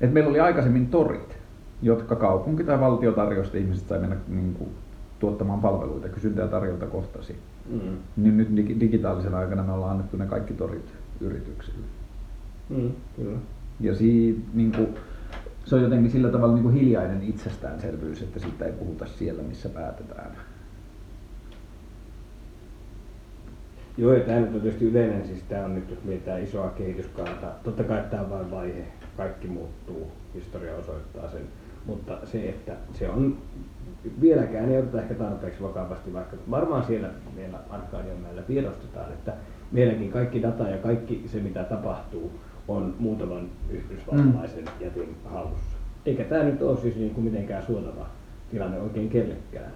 Et meillä oli aikaisemmin torit, jotka kaupunki tai valtio tarjosti, ihmiset sai mennä niin kuin, tuottamaan palveluita, kysyntä ja tarjonta kohtasi. Mm. Niin nyt digitaalisen aikana me ollaan annettu ne kaikki torit yrityksille. Mm, kyllä. Ja siitä, niin kuin, se on jotenkin sillä tavalla niin kuin hiljainen itsestäänselvyys, että siitä ei puhuta siellä, missä päätetään. Joo, ja tämä nyt on tietysti yleinen, siis tämä on nyt, jos mietitään isoa kehityskaarta, totta kai tämä on vain vaihe, kaikki muuttuu, historia osoittaa sen, mutta se, että se on vieläkään ei oteta ehkä tarpeeksi vakavasti, vaikka varmaan siellä meillä Arkadianmäellä tiedostetaan, että meilläkin kaikki data ja kaikki se mitä tapahtuu on muutaman yhdysvaltalaisen mm. jätin hallussa. Eikä tämä nyt ole siis niin kuin mitenkään suotava tilanne oikein kellekään.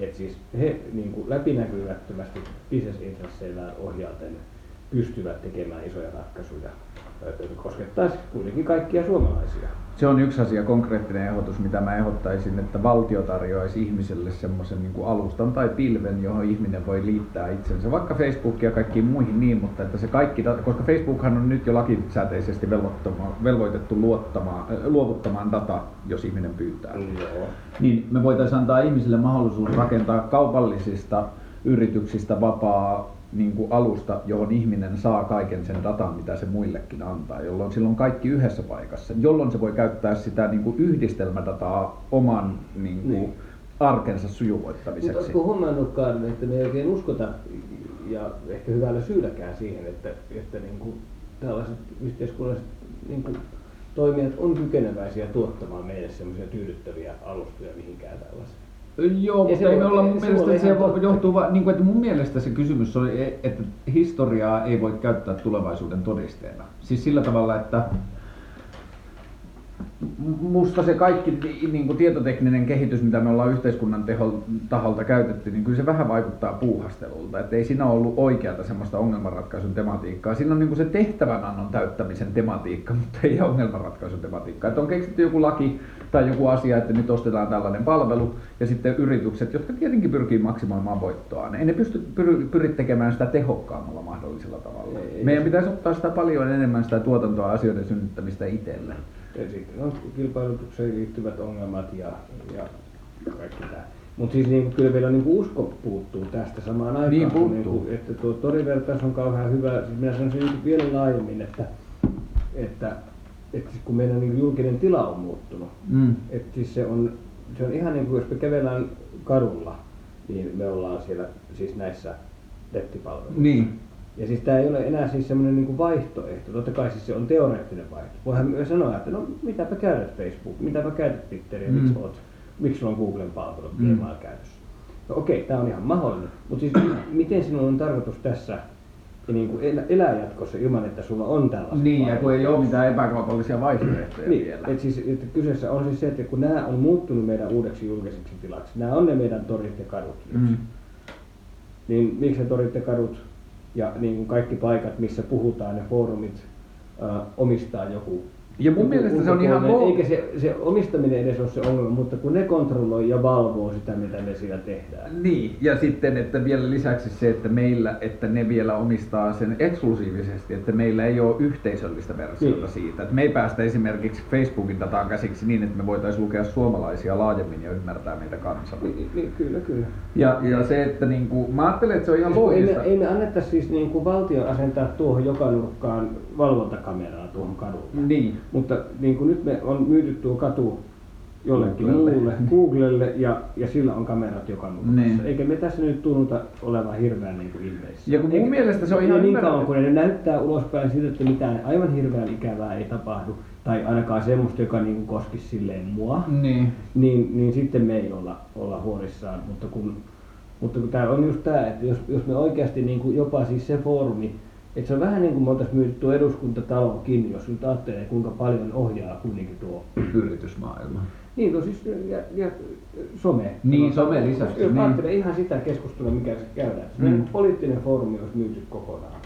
Et siis he niin kuin läpinäkyvättömästi bisnesintresseillään ohjaten pystyvät tekemään isoja ratkaisuja koskettaisi kuitenkin kaikkia suomalaisia. Se on yksi asia, konkreettinen ehdotus, mitä mä ehdottaisin, että valtio tarjoaisi ihmiselle semmoisen niin alustan tai pilven, johon ihminen voi liittää itsensä, vaikka Facebook ja kaikkiin muihin niin, mutta että se kaikki, koska Facebookhan on nyt jo lakisääteisesti velvoitettu luottamaan, äh, luovuttamaan data, jos ihminen pyytää. Joo. Niin me voitaisiin antaa ihmisille mahdollisuus rakentaa kaupallisista yrityksistä vapaa niin kuin alusta, johon ihminen saa kaiken sen datan, mitä se muillekin antaa, jolloin silloin kaikki yhdessä paikassa, jolloin se voi käyttää sitä niin kuin yhdistelmädataa oman niin kuin, niin. arkensa sujuvoittamiseksi. Mutta oletko huomannutkaan, että me ei oikein uskota, ja ehkä hyvällä syylläkään siihen, että, että niin kuin tällaiset yhteiskunnalliset niin kuin toimijat on kykeneväisiä tuottamaan meille semmoisia tyydyttäviä alustoja mihinkään tällaiseen. Joo, mutta ei me olla mun mielestä se johtuu vaan, niin kuin, että mun mielestä se kysymys oli, e- että historiaa ei voi käyttää tulevaisuuden todisteena. Siis sillä tavalla, että musta se kaikki niin kuin tietotekninen kehitys, mitä me ollaan yhteiskunnan teho, taholta käytetty, niin kyllä se vähän vaikuttaa puuhastelulta. Että ei siinä ollut oikeata semmoista ongelmanratkaisun tematiikkaa. Siinä on niin kuin se tehtävänannon täyttämisen tematiikka, mutta ei ongelmanratkaisun tematiikkaa. Että on keksitty joku laki tai joku asia, että nyt ostetaan tällainen palvelu, ja sitten yritykset, jotka tietenkin pyrkii maksimoimaan voittoa, ei ne pysty, pyri, pyri tekemään sitä tehokkaammalla mahdollisella tavalla. Ei, Meidän pitäisi ottaa sitä paljon enemmän sitä tuotantoa asioiden synnyttämistä itselle. Ja sitten on kilpailutukseen liittyvät ongelmat ja, ja kaikki tämä. Mutta siis niin, kyllä vielä niin usko puuttuu tästä samaan aikaan. Niin puuttuu. Niin, että tuo torivertaus on kauhean hyvä. Siis minä sanoisin vielä laajemmin, että, että, että siis kun meidän niin julkinen tila on muuttunut, mm. että siis se on, se on ihan niin kuin jos me kävellään kadulla, niin me ollaan siellä siis näissä nettipalveluissa. Niin. Ja siis tämä ei ole enää siis semmoinen niin vaihtoehto. Totta kai siis se on teoreettinen vaihtoehto. Voihan myös sanoa, että no mitäpä käytät Facebook, mitäpä käytät Twitteriä, mm. miksi, olet, miksi sulla on Googlen palvelut mm. käytössä. No okei, tämä on ihan mahdollinen. Mutta siis miten sinun on tarkoitus tässä niin kuin elää jatkossa ilman, että sulla on tällaista Niin, ja kun ei ole mitään epäkaupallisia vaihtoehtoja niin, vielä. Et siis, että kyseessä on siis se, että kun nämä on muuttunut meidän uudeksi julkiseksi tilaksi, nämä on ne meidän torit ja kadut mm. niin miksi ne torit ja kadut ja niin kuin kaikki paikat, missä puhutaan ja foorumit äh, omistaa joku ja mun mielestä se on ihan Eikä se, se omistaminen edes ole se ongelma, mutta kun ne kontrolloi ja valvoo sitä, mitä me siellä tehdään. Niin, ja sitten, että vielä lisäksi se, että meillä, että ne vielä omistaa sen eksklusiivisesti, että meillä ei ole yhteisöllistä versiota niin. siitä. Että me ei päästä esimerkiksi Facebookin dataan käsiksi niin, että me voitaisiin lukea suomalaisia laajemmin ja ymmärtää meitä kansaa. Niin, niin, kyllä, kyllä. Ja, ja se, että niin kuin, mä ajattelen, että se on ihan loogista. Ei me, ei me annettaisi siis niin kuin valtion asentaa tuohon joka nurkkaan valvontakameraa tuohon kadulle. Niin. Mutta niin kuin nyt me on myyty tuo katu jollekin Googlelle. muulle, Googlelle, ja, ja sillä on kamerat joka nurkassa. Niin. Eikä me tässä nyt tunnuta olevan hirveän niin kuin ilmeissä. Ja kun mun Eikä, mielestä se on ihan niin kauan, kun ne näyttää ulospäin siltä, että mitään aivan hirveän ikävää ei tapahdu, tai ainakaan semmoista, joka niin koskisi silleen mua, niin. Niin, niin sitten me ei olla, olla huolissaan. Mutta kun, mutta kun täällä on just tämä, että jos, jos me oikeasti niin kuin jopa siis se foorumi, et se on vähän niin kuin me oltaisiin myyty tuo eduskuntatalokin, jos nyt ajattelee kuinka paljon ohjaa kuitenkin tuo yritysmaailma. Niin, no siis ja, ja some. Niin, some lisäksi. Jos niin. ihan sitä keskustelua, mikä se käydään. Mm. Poliittinen foorumi olisi myyty kokonaan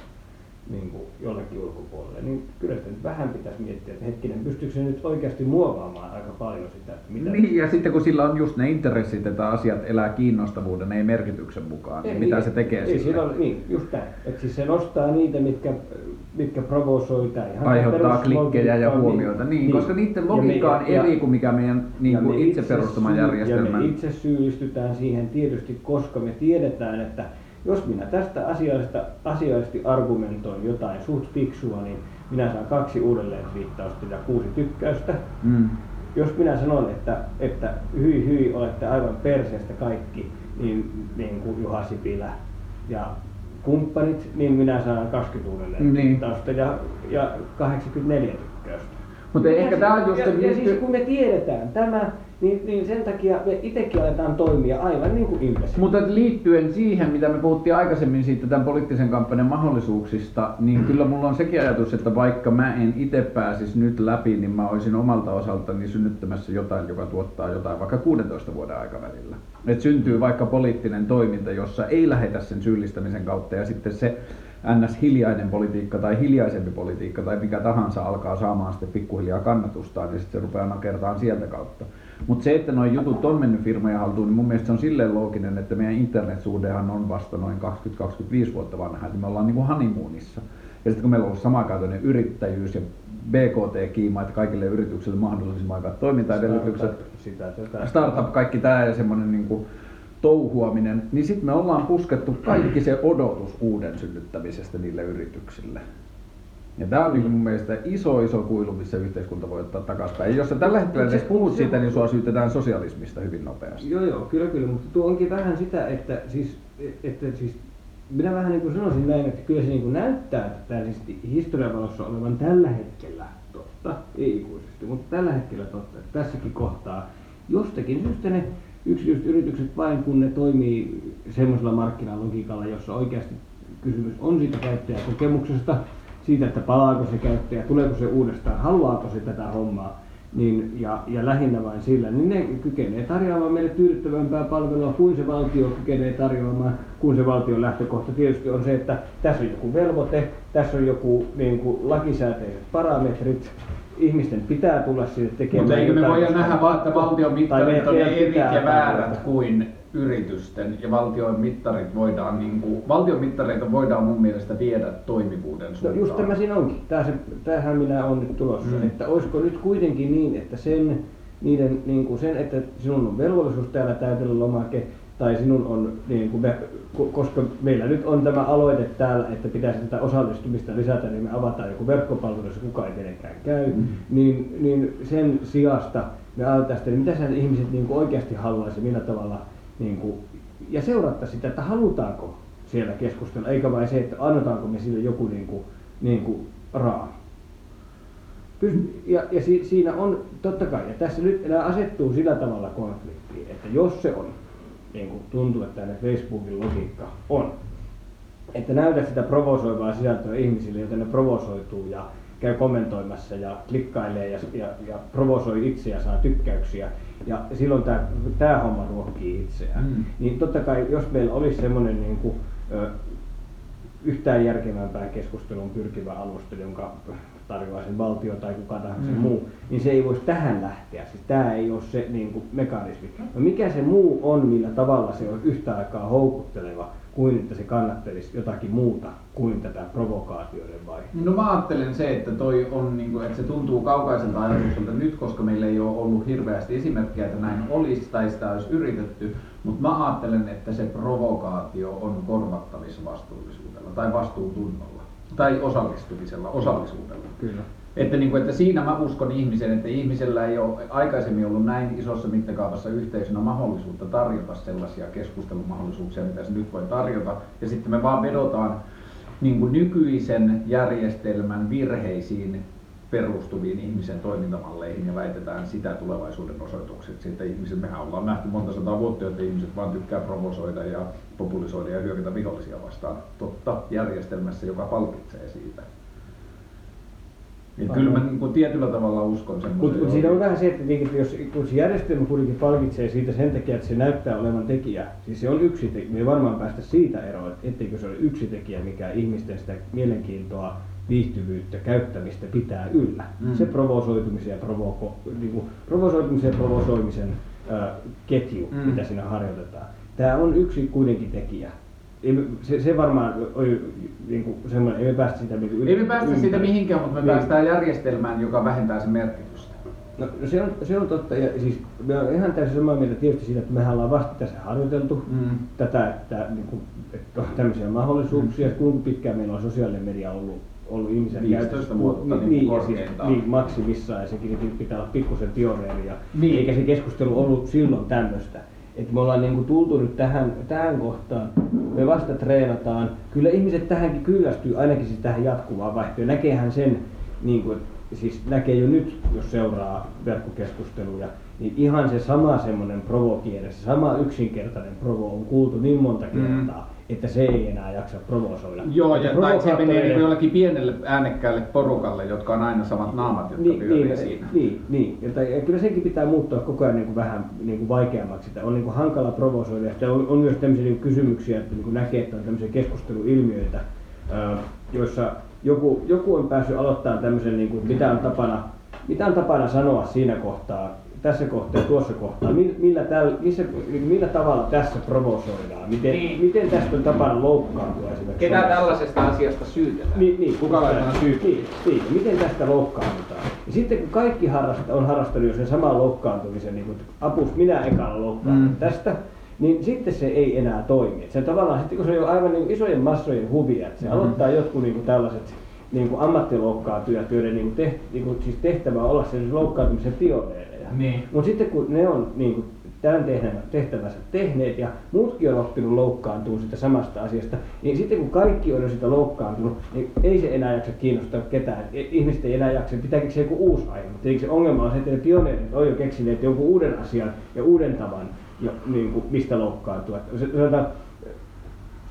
niin kuin jollekin ulkopuolelle, niin kyllä sitä nyt vähän pitäisi miettiä, että hetkinen, pystyykö se nyt oikeasti muovaamaan aika paljon sitä, että mitä... Niin, ja sitten kun sillä on just ne intressit, että asiat elää kiinnostavuuden, ei merkityksen mukaan, niin ei, mitä niin, se tekee ei, sillä? On, niin, just näin. Että siis se nostaa niitä, mitkä, mitkä provosoi tai ihan Aiheuttaa klikkejä ja huomioita, niin, niin, koska niiden logiikka on eri kuin mikä meidän niin kuin itse, itse perustama järjestelmä. Ja me itse syyllistytään siihen tietysti, koska me tiedetään, että jos minä tästä asiasta, asiallisesti argumentoin jotain suht fiksua, niin minä saan kaksi uudelleen viittausta ja kuusi tykkäystä. Mm. Jos minä sanon, että, että hyi hyi olette aivan perseestä kaikki, niin, niin kuin Juha Sipilä ja kumppanit, niin minä saan 20 uudelleen niin. viittausta ja, ja 84 tykkäystä. Mutta ehkä tämä on just ja, ja, ja siis kun me tiedetään tämä, niin, niin sen takia me itsekin aletaan toimia aivan niin kuin Ilves. Mutta liittyen siihen, mitä me puhuttiin aikaisemmin siitä tämän poliittisen kampanjan mahdollisuuksista, niin mm. kyllä mulla on sekin ajatus, että vaikka mä en itse pääsisi nyt läpi, niin mä olisin omalta osaltani synnyttämässä jotain, joka tuottaa jotain vaikka 16 vuoden aikavälillä. Et syntyy vaikka poliittinen toiminta, jossa ei lähetä sen syyllistämisen kautta ja sitten se ns. hiljainen politiikka tai hiljaisempi politiikka tai mikä tahansa alkaa saamaan sitten pikkuhiljaa kannatustaan, niin sitten se rupeaa nakertaan sieltä kautta. Mutta se, että nuo jutut on mennyt firmojen haltuun, niin mun mielestä se on silleen looginen, että meidän internetsuhdehan on vasta noin 20-25 vuotta vanha, että me ollaan niin kuin honeymoonissa. Ja sitten kun meillä on ollut samankaitoinen yrittäjyys ja BKT-kiima, että kaikille yrityksille mahdollisimman hyvät toimintaedellytykset, Sitä, tätä. startup, kaikki tämä ja semmoinen niin kuin touhuaminen, niin sitten me ollaan puskettu kaikki se odotus uuden synnyttämisestä niille yrityksille. Ja tämä on niin mun mielestä iso iso kuilu, missä yhteiskunta voi ottaa takaspäin. Ja jos sä tällä hetkellä edes puhut se- siitä, niin sua syytetään sosialismista hyvin nopeasti. Joo, joo, kyllä, kyllä, mutta tuo onkin vähän sitä, että siis, että siis minä vähän niin kuin sanoisin näin, että kyllä se niin kuin näyttää, että tämä siis historian valossa olevan tällä hetkellä totta, ei ikuisesti, mutta tällä hetkellä totta, että tässäkin kohtaa jostakin syystä ne yksityiset yritykset vain kun ne toimii semmoisella markkinalogiikalla, jossa oikeasti kysymys on siitä käyttäjäkokemuksesta, siitä, että palaako se käyttäjä, tuleeko se uudestaan, haluaako se tätä hommaa, niin, ja, ja lähinnä vain sillä, niin ne kykenee tarjoamaan meille tyydyttävämpää palvelua kuin se valtio kykenee tarjoamaan, kun se valtion lähtökohta tietysti on se, että tässä on joku velvoite, tässä on joku niin kuin lakisääteiset parametrit, ihmisten pitää tulla sinne tekemään Mutta eikö me voida nähdä vaan, että valtion mittarit on eri ja väärät kuin yritysten ja valtion mittarit voidaan niin kuin, valtion mittareita voidaan mun mielestä viedä toimivuuden No suuntaan. just tämä siinä onkin. Tää se, tämähän minä olen nyt tulossa. Mm. Että olisiko nyt kuitenkin niin, että sen, niiden, niin kuin sen, että sinun on velvollisuus täällä täytellä lomake, tai sinun on, niin kuin me, ko- koska meillä nyt on tämä aloite täällä, että pitäisi tätä osallistumista lisätä, niin me avataan joku verkkopalvelu, jossa kukaan ei tietenkään käy, Mm. niin, niin sen sijasta me aletaan sitten, mitä ihmiset niin kuin oikeasti haluaisi, millä tavalla, niin kuin, ja seurata sitä, että halutaanko siellä keskustella, eikä vain se, että annetaanko me sille joku niin kuin, niin kuin raami. Ja, ja si, siinä on, totta kai, ja tässä nyt nämä asettuu sillä tavalla konfliktiin, että jos se on, niin kuin tuntuu, että tämä Facebookin logiikka on, että näytä sitä provosoivaa sisältöä ihmisille, joten ne provosoituu ja käy kommentoimassa ja klikkailee ja, ja, ja provosoi itse ja saa tykkäyksiä. Ja silloin tämä, tämä homma ruokkii itseään. Mm. Niin totta kai, jos meillä olisi semmoinen niin kuin, ö, yhtään järkevämpään keskusteluun pyrkivä alusta, jonka tarjoaa sen valtio tai kuka tahansa Mm. muu, niin se ei voisi tähän lähteä. Siis tämä ei ole se niin kuin, mekanismi. No mikä se muu on, millä tavalla se on yhtä aikaa houkutteleva, kuin että se kannattelisi jotakin muuta kuin tätä provokaatioiden vai? No mä ajattelen se, että toi on, niin kuin, että se tuntuu kaukaiselta ajatukselta nyt, koska meillä ei ole ollut hirveästi esimerkkejä, että näin olisi tai sitä olisi yritetty, mutta mä ajattelen, että se provokaatio on korvattavissa vastuullisuudella tai vastuuntunnolla tai osallistumisella, osallisuudella. Kyllä. Että, niin kuin, että siinä mä uskon ihmisen, että ihmisellä ei ole aikaisemmin ollut näin isossa mittakaavassa yhteisönä mahdollisuutta tarjota sellaisia keskustelumahdollisuuksia, mitä se nyt voi tarjota. Ja sitten me vaan vedotaan niin kuin nykyisen järjestelmän virheisiin perustuviin ihmisen toimintamalleihin ja väitetään sitä tulevaisuuden osoitukseksi, että ihmiset, mehän ollaan nähty monta sataa vuotta, että ihmiset vaan tykkää provosoida ja populisoida ja hyökätä vihollisia vastaan. Totta järjestelmässä, joka palkitsee siitä. Niin kyllä mä niin kuin tietyllä tavalla uskon Mutta semmoiseen. mut siinä on vähän se, että tietenkin, jos, kun se järjestelmä kuitenkin palkitsee siitä sen takia, että se näyttää olevan tekijä, siis se on yksi tekijä, me ei varmaan päästä siitä eroon, että etteikö se ole yksi tekijä, mikä ihmisten sitä mielenkiintoa, viihtyvyyttä, käyttämistä pitää yllä. Mm. Se provosoitumisen ja, provoko, niin kuin, provosoitumisen ja provosoimisen äh, ketju, Mm. mitä siinä harjoitetaan. Tämä on yksi kuitenkin tekijä. Ei me- Se, se varmaan oli niin kuin semmoinen, ei me päästä sitä niin kuin Ei me päästä siitä ympäri. mihinkään, mutta me Niin. päästään järjestelmään, joka vähentää sen merkitystä. No se on, se on totta, ja siis me on ihan täysin samaa mieltä tietysti siitä, että mehän ollaan vasta tässä harjoiteltu Mm. tätä, että, niin kuin, että on tämmöisiä mahdollisuuksia, mm. kuinka pitkään meillä on sosiaalinen media ollut, ollut ihmisen 15 vuotta niin niin, ja siis, niin, maksimissaan, ja sekin pitää olla pikkusen pioneeri, ja Niin. eikä se keskustelu ollut silloin tämmöistä. Että me ollaan niin kuin tultu nyt tähän, tähän kohtaan, me vasta treenataan. Kyllä ihmiset tähänkin kyllästyy, ainakin siis tähän jatkuvaan vaihtoon. Näkeehän sen, niin kuin, siis näkee jo nyt, jos seuraa verkkokeskusteluja, niin ihan se sama semmoinen provokierre, se sama yksinkertainen provo on kuultu niin monta Mm. Että se ei enää jaksa provosoida. Joo, ja tai se menee niin jollekin pienelle äänekkäälle porukalle, jotka on aina samat naamat, jotka niin, pyörii niin, siinä. Niin, niin. Ja, tai- ja kyllä senkin pitää muuttua koko ajan niin kuin vähän niin kuin vaikeammaksi. Sitä on niin kuin hankala provosoida. Ja on, on myös tämmöisiä niin kuin kysymyksiä, että niin kuin näkee, että on tämmöisiä keskusteluilmiöitä, joissa joku, joku on päässyt aloittamaan tämmöisen, niin kuin, mitä, on tapana, mitä on tapana sanoa siinä kohtaa, tässä kohtaa ja tuossa kohtaa, millä, täl, missä, millä tavalla tässä provosoidaan, miten, niin. miten tästä on tapana loukkaantua esimerkiksi. Ketä tällaisesta asiasta syytetään? Niin, niin Kuka laitetaan syyttä? Niin, niin, miten tästä loukkaannutaan. Ja sitten kun kaikki harrasta, on harrastanut jo sen saman loukkaantumisen, niin kuin apus minä ekana loukkaantun mm. tästä, niin sitten se ei enää toimi. Et se tavallaan sitten kun se on jo aivan niin isojen massojen huvia, että se mm-hmm. aloittaa jotkut niin kuin tällaiset niin kuin ammattiloukkaantujat, joiden niin kuin teht, niin kuin siis tehtävä on olla sen loukkaantumisen pioneereja. Niin. Mutta sitten kun ne on niin kuin tämän tehtävänsä tehneet ja muutkin on oppinut loukkaantua sitä samasta asiasta, niin sitten kun kaikki on jo sitä loukkaantunut, niin ei se enää jaksa kiinnostaa ketään. Ihmiset ei enää jaksa, pitääkö se joku uusi aihe. Mutta se ongelma on se, että ne pioneerit on jo keksineet jonkun uuden asian ja uuden tavan, jo, niin kuin, mistä loukkaantua. Se,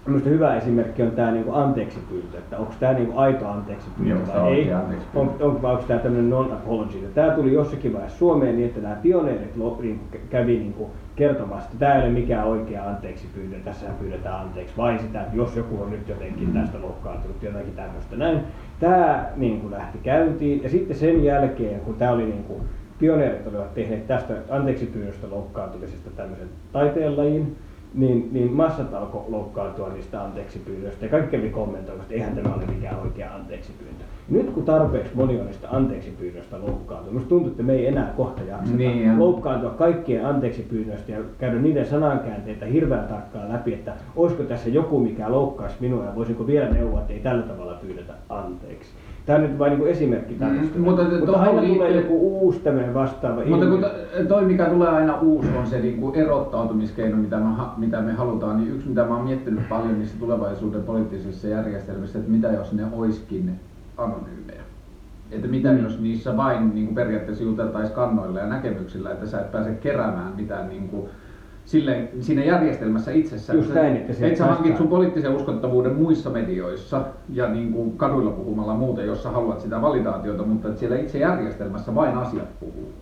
Minusta hyvä esimerkki on tämä niinku anteeksi pyyntö, että onko tämä niinku aito anteeksi pyyntö vai ei, on, on, vai onko tämä tämmöinen non-apology. Tämä tuli jossakin vaiheessa Suomeen niin, että nämä pioneerit niinku, kävi niinku kertomassa, että tämä ei ole mikään oikea anteeksi pyyntö, tässä pyydetään anteeksi, vain sitä, että jos joku on nyt jotenkin mm. tästä loukkaantunut, jotakin tämmöistä näin. Tämä niinku lähti käyntiin ja sitten sen jälkeen, kun tämä oli niinku, pioneerit olivat tehneet tästä anteeksi pyynnöstä loukkaantumisesta tämmöisen taiteenlajin, niin, niin massat alkoi loukkaantua niistä anteeksi ja kaikki kävi kommentoimaan, että eihän tämä ole mikään oikea anteeksi pyyntö. Nyt kun tarpeeksi moni on niistä anteeksi pyynnöistä loukkaantunut, minusta tuntuu, että me ei enää kohta jakseta niin, loukkaantua kaikkien anteeksi pyynnöistä ja käydä niiden sanankäänteitä hirveän tarkkaan läpi, että olisiko tässä joku, mikä loukkaisi minua ja voisinko vielä neuvoa, että ei tällä tavalla pyydetä anteeksi. Tämä on nyt vain niin esimerkki tästä. Mm, mutta, mutta aina liittyy... tulee joku uusi tämmöinen vastaava Mutta kun toi mikä tulee aina uusi on se niin kuin erottautumiskeino, mitä me, mitä me halutaan, niin yksi mitä mä oon miettinyt paljon niissä tulevaisuuden poliittisissa järjestelmissä, että mitä jos ne oiskin anonyymejä. Että mitä mm. jos niissä vain niin kuin periaatteessa juteltaisiin kannoilla ja näkemyksillä, että sä et pääse keräämään mitään niin kuin, sille, siinä järjestelmässä itsessään. Just näin, että se et sä hankit sun poliittisen uskottavuuden muissa medioissa ja niin kuin kaduilla puhumalla muuten, jos sä haluat sitä validaatiota, mutta että siellä itse järjestelmässä vain asiat puhuu.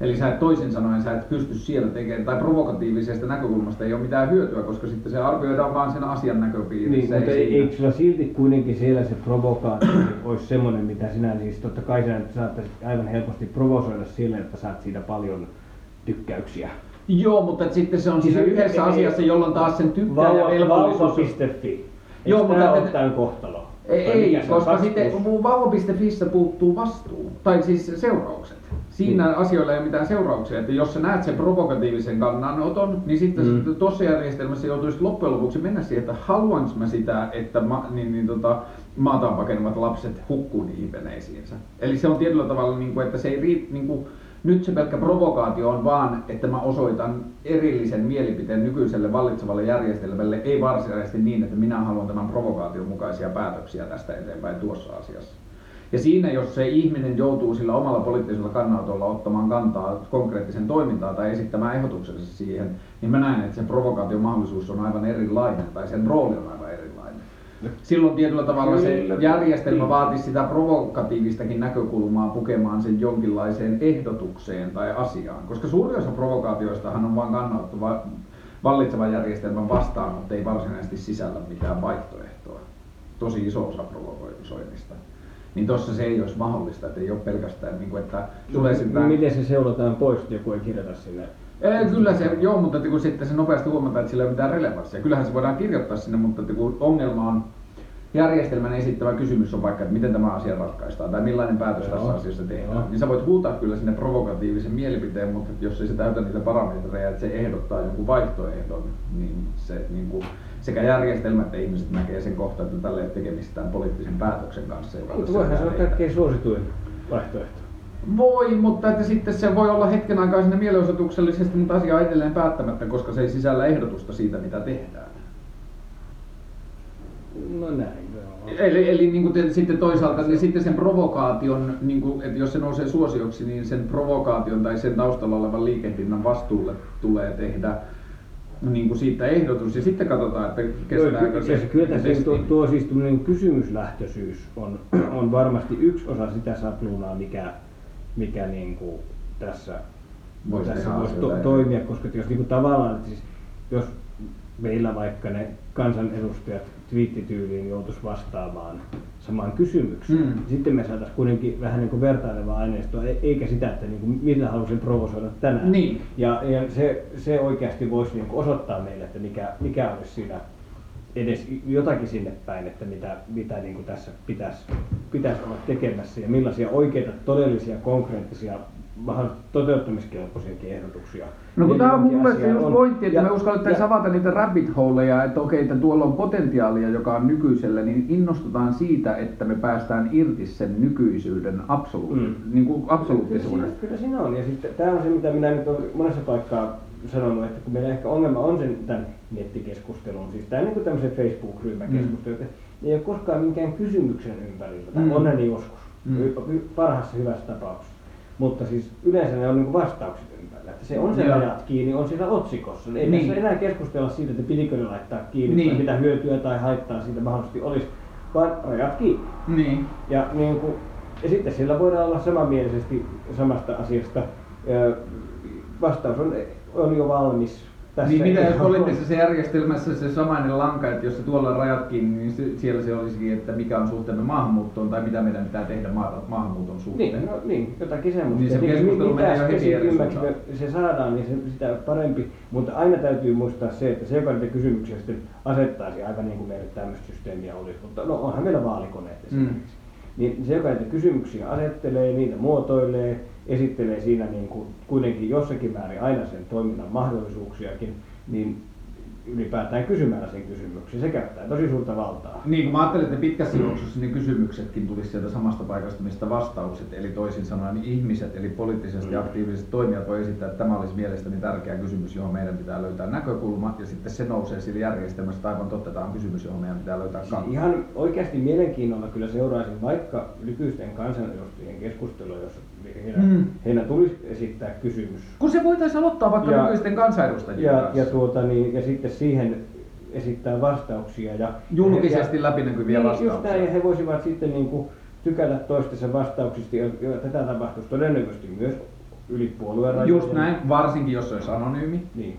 Eli sä et toisin sanoen sä et pysty siellä tekemään, tai provokatiivisesta näkökulmasta ei ole mitään hyötyä, koska sitten se arvioidaan vain sen asian näköpiirissä. Niin, mutta ei, eikö sulla silti kuitenkin siellä se provokaatio olisi semmoinen, mitä sinä siis totta kai sinä saattaisit aivan helposti provosoida sille, että saat siitä paljon tykkäyksiä. Joo, mutta sitten se on siis siinä yhdessä asiassa, jolloin taas sen tykkää ja velvollisuus... Vauva.fi. Joo, mutta tämä on tämän kohtalo? Ei, ei koska sitten vauva.fissä puuttuu vastuu, tai siis seuraukset. Siinä niin. asioilla ei ole mitään seurauksia, että jos sä näet sen provokatiivisen kannanoton, niin sitten mm. tuossa järjestelmässä joutuisi loppujen lopuksi mennä siihen, että haluanko mä sitä, että ma, niin, niin, tota, maataan pakenevat lapset hukkuu niihin veneisiinsä. Eli se on tietyllä tavalla, niin kuin, että se ei riit, niin kuin, nyt se pelkkä provokaatio on vaan, että mä osoitan erillisen mielipiteen nykyiselle vallitsevalle järjestelmälle, ei varsinaisesti niin, että minä haluan tämän provokaation mukaisia päätöksiä tästä eteenpäin tuossa asiassa. Ja siinä, jos se ihminen joutuu sillä omalla poliittisella kannanotolla ottamaan kantaa konkreettisen toimintaan tai esittämään ehdotuksensa siihen, niin mä näen, että se provokaation mahdollisuus on aivan erilainen tai sen rooli on aivan erilainen silloin tietyllä tavalla se järjestelmä vaatisi sitä provokatiivistakin näkökulmaa pukemaan sen jonkinlaiseen ehdotukseen tai asiaan. Koska suurin osa provokaatioistahan on vain kannattava vallitsevan järjestelmän vastaan, mutta ei varsinaisesti sisällä mitään vaihtoehtoa. Tosi iso osa provokoinnista. Niin tuossa se ei olisi mahdollista, että ei ole pelkästään, niin kuin, että tulee sitä... Miten se seulotaan pois, että joku ei kirjoita sinne ei, kyllä se, joo, mutta kun sitten se nopeasti huomataan, että sillä ei ole mitään relevanssia. Kyllähän se voidaan kirjoittaa sinne, mutta kun ongelma on järjestelmän esittämä kysymys on vaikka, että miten tämä asia ratkaistaan tai millainen päätös joo. tässä asiassa tehdään, joo. niin sä voit huutaa kyllä sinne provokatiivisen mielipiteen, mutta jos ei se täytä niitä parametreja, että se ehdottaa jonkun vaihtoehdon, niin se niin kuin, sekä järjestelmä että ihmiset näkee sen kohta, että tälle ei tekemistä poliittisen päätöksen kanssa. Mutta voihan se olla kaikkein suosituin vaihtoehto. Voi, mutta että sitten se voi olla hetken aikaa sinne mielenosoituksellisesti, mutta asia on edelleen päättämättä, koska se ei sisällä ehdotusta siitä, mitä tehdään. No näin, joo. Eli, eli niin kuin sitten toisaalta niin sitten sen provokaation, niin kuin, että jos se nousee suosioksi, niin sen provokaation tai sen taustalla olevan liikehdinnän vastuulle tulee tehdä niin kuin siitä ehdotus ja sitten katsotaan, että kestääkö se. Kyllä tässä tuo, tuo siis kysymyslähtöisyys on, on varmasti yksi osa sitä sapluunaa, mikä mikä niin kuin tässä, voisi, tässä voisi to, toimia, koska jos niin kuin tavallaan, siis, jos meillä vaikka ne kansanedustajat twiittityyliin joutuisi vastaamaan samaan kysymykseen. Mm. Sitten me saataisiin kuitenkin vähän niin kuin vertailevaa aineistoa, e- eikä sitä, että niin kuin millä halusin provosoida tänään. Niin. Ja, ja se, se oikeasti voisi niin kuin osoittaa meille, että mikä, mikä olisi siinä edes jotakin sinne päin, että mitä, mitä niin kuin tässä pitäisi, pitäisi olla tekemässä ja millaisia oikeita, todellisia, konkreettisia, mahdollisesti toteuttamiskelpoisiakin ehdotuksia. No kun tämä on mun mielestä just on. pointti, että Ja- me uskallettaisiin avata niitä rabbit holeja, että okei, että tuolla on potentiaalia, joka on nykyisellä, niin innostutaan siitä, että me päästään irti sen nykyisyyden absoluut, Mm. niin kuin Kyllä absoluuttisuuden. siinä, kyllä siinä on. Ja sitten tämä on se, mitä minä nyt olen monessa paikkaa sanonut, että kun meillä ehkä ongelma on sen tämän nettikeskustelun, siis tämä niin tämmöisen Facebook-ryhmäkeskustelun, että ei ole koskaan minkään kysymyksen ympärillä, tai Mm. on ne niin joskus, Mm. mm. parhaassa hyvässä tapauksessa. Mutta siis yleensä ne on niin vastaukset ympärillä. Että se on se rajat kiinni, on siellä otsikossa. Ei Niin. tässä enää keskustella siitä, että pitikö ne laittaa kiinni, Niin. tai mitä hyötyä tai haittaa siitä mahdollisesti olisi, vaan rajat kiinni. Niin. Ja, niin kuin, ja sitten sillä voidaan olla samanmielisesti samasta asiasta. Vastaus on, on jo valmis. Tässä Niin mitä poliittisessa järjestelmässä se samainen lanka, että jos se tuolla on rajat kiinni, niin se, siellä se olisikin, että mikä on suhteemme maahanmuuttoon tai mitä meidän pitää tehdä maa, maahanmuuton suhteen. Niin, no, niin, jotakin semmoista. Niin se Ja keskustelu mitä menee jo heti eri se saadaan, niin se, sitä parempi. Mutta aina täytyy muistaa se, että se, joka niitä kysymyksiä sitten asettaisi, aivan niin kuin meillä tämmöistä systeemiä olisi, mutta no onhan meillä vaalikoneet esimerkiksi. Niin se, joka niitä kysymyksiä asettelee, niitä muotoilee, esittelee siinä niin kuin kuitenkin jossakin määrin aina sen toiminnan mahdollisuuksiakin, niin ylipäätään kysymällä sen kysymyksen, se käyttää tosi suurta valtaa. Niin kuin mä ajattelin, että pitkässä juoksussa niin kysymyksetkin tulisi sieltä samasta paikasta, mistä vastaukset, eli toisin sanoen niin ihmiset, eli poliittisesti Mm. aktiiviset toimijat voi esittää, että tämä olisi mielestäni tärkeä kysymys, johon meidän pitää löytää näkökulma, ja sitten se nousee sillä järjestelmästä aivan totta, tämä on kysymys, johon meidän pitää löytää Siis kanta. ihan oikeasti mielenkiinnolla kyllä seuraisin vaikka nykyisten kansanedustajien keskustelua, jos heidän, Mm. heidän tulisi esittää kysymys. Kun se voitaisiin aloittaa vaikka Ja- nykyisten kansanedustajien Ja, kanssa. ja, tuota, niin, ja sitten siihen esittää vastauksia. Ja, Julkisesti ja, läpinäkyviä niin, vastauksia. Just näin, ja he voisivat sitten niin kuin, tykätä toistensa vastauksista, ja, ja tätä tapahtuisi todennäköisesti myös yli puolueen Just näin, varsinkin jos se olisi anonyymi. Niin.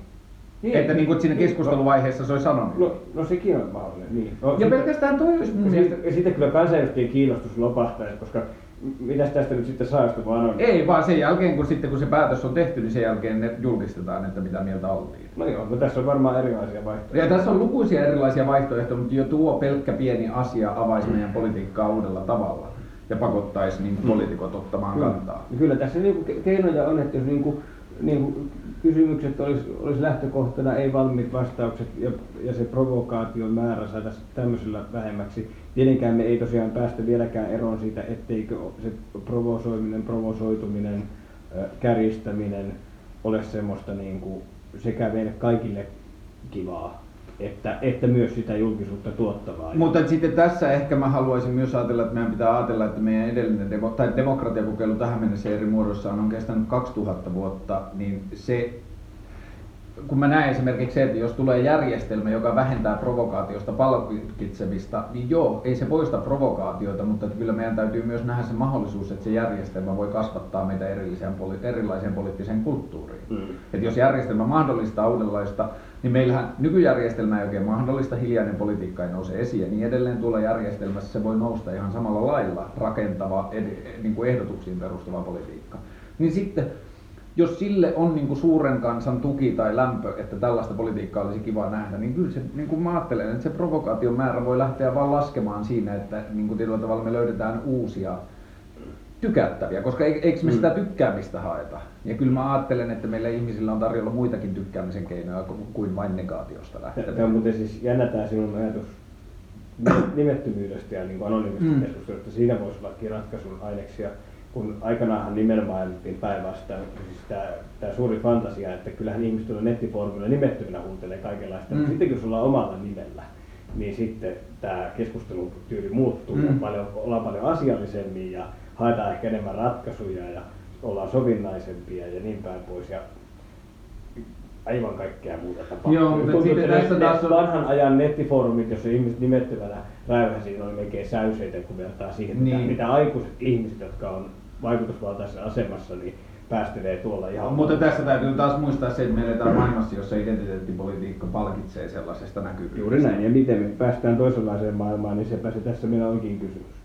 Että niin kuin siinä keskusteluvaiheessa se olisi anonyymi. No, no sekin on mahdollinen, niin. No, Ja sitten- pelkästään toi olisi mun mielestä... sitten, ja sitten kyllä kansanedustajien kiinnostus lopahtaisi, koska mitäs tästä nyt sitten saa, jos vaan on? Ei, vaan sen jälkeen kun, sitten, kun se päätös on tehty, niin sen jälkeen ne julkistetaan, että mitä mieltä oltiin. No joo, no tässä on varmaan erilaisia vaihtoehtoja. Ja tässä on lukuisia erilaisia vaihtoehtoja, mutta jo tuo pelkkä pieni asia avaisi meidän politiikkaa uudella tavalla ja pakottaisi niin poliitikot ottamaan Kyllä. kantaa. Kyllä tässä niinku ke- keinoja on, että jos niinku, niinku kysymykset olisi olis lähtökohtana, ei valmiit vastaukset ja, ja se provokaation määrä saataisiin tämmöisellä vähemmäksi. Tietenkään me ei tosiaan päästä vieläkään eroon siitä, etteikö se provosoiminen, provosoituminen, kärjistäminen ole semmoista niinku sekä meille kaikille kivaa, että, että myös sitä julkisuutta tuottavaa. Mutta sitten tässä ehkä mä haluaisin myös ajatella, että meidän pitää ajatella, että meidän edellinen demo, tai demokratiakokeilu tähän mennessä eri muodossaan on kestänyt 2000 vuotta, niin se kun mä näen esimerkiksi se, että jos tulee järjestelmä, joka vähentää provokaatiosta palkitsemista, niin joo, ei se poista provokaatioita, mutta että kyllä meidän täytyy myös nähdä se mahdollisuus, että se järjestelmä voi kasvattaa meitä erilliseen, poli- erilaiseen poliittiseen kulttuuriin. Mm. Että jos järjestelmä mahdollistaa uudenlaista, niin meillähän nykyjärjestelmä ei oikein mahdollista, hiljainen politiikka ei nouse esiin ja niin edelleen tuolla järjestelmässä se voi nousta ihan samalla lailla rakentava, ed, niin kuin ehdotuksiin perustuva politiikka. Niin sitten jos sille on niin kuin suuren kansan tuki tai lämpö, että tällaista politiikkaa olisi kiva nähdä, niin kyllä se, niin kuin mä ajattelen, että se provokaation määrä voi lähteä vaan laskemaan siinä, että niin kuin tietyllä tavalla me löydetään uusia tykättäviä, koska eik- eikö me Mm. sitä tykkäämistä haeta? Ja kyllä mä ajattelen, että meillä ihmisillä on tarjolla muitakin tykkäämisen keinoja ku- kuin vain negaatiosta Tämä lähteä. on muuten siis jännä tämä sinun ajatus nimettömyydestä ja niin anonyymista Mm. mm. keskustelusta. Siinä voisi ollakin ratkaisun aineksia, kun aikanaanhan nimenomaan ajettiin päinvastoin. Siis tämä, tämä suuri fantasia, että kyllähän ihmiset tuolla nettifoorumilla nimettöminä huutelee kaikenlaista, Mm. mutta sitten kun sulla on omalla nimellä, niin sitten tämä keskustelun tyyli muuttuu Mm. ja paljon, ollaan paljon asiallisemmin ja haetaan ehkä enemmän ratkaisuja ja ollaan sovinnaisempia ja niin päin pois. Ja aivan kaikkea muuta tapahtuu. Joo, mutta Tuntuu, sitten tässä taas on- vanhan ajan nettifoorumit, jossa ihmiset nimettömänä räyhäsi, oli melkein säyseitä, kun vertaa siihen, mitä, Niin. mitä aikuiset ihmiset, jotka on vaikutusvaltaisessa asemassa, niin päästelee tuolla ihan. Mutta tässä täytyy taas muistaa se, että me eletään maailmassa, jossa identiteettipolitiikka palkitsee sellaisesta näkyvyydestä. Juuri näin, ja miten me päästään toisenlaiseen maailmaan, niin sepä se tässä minä onkin kysymys.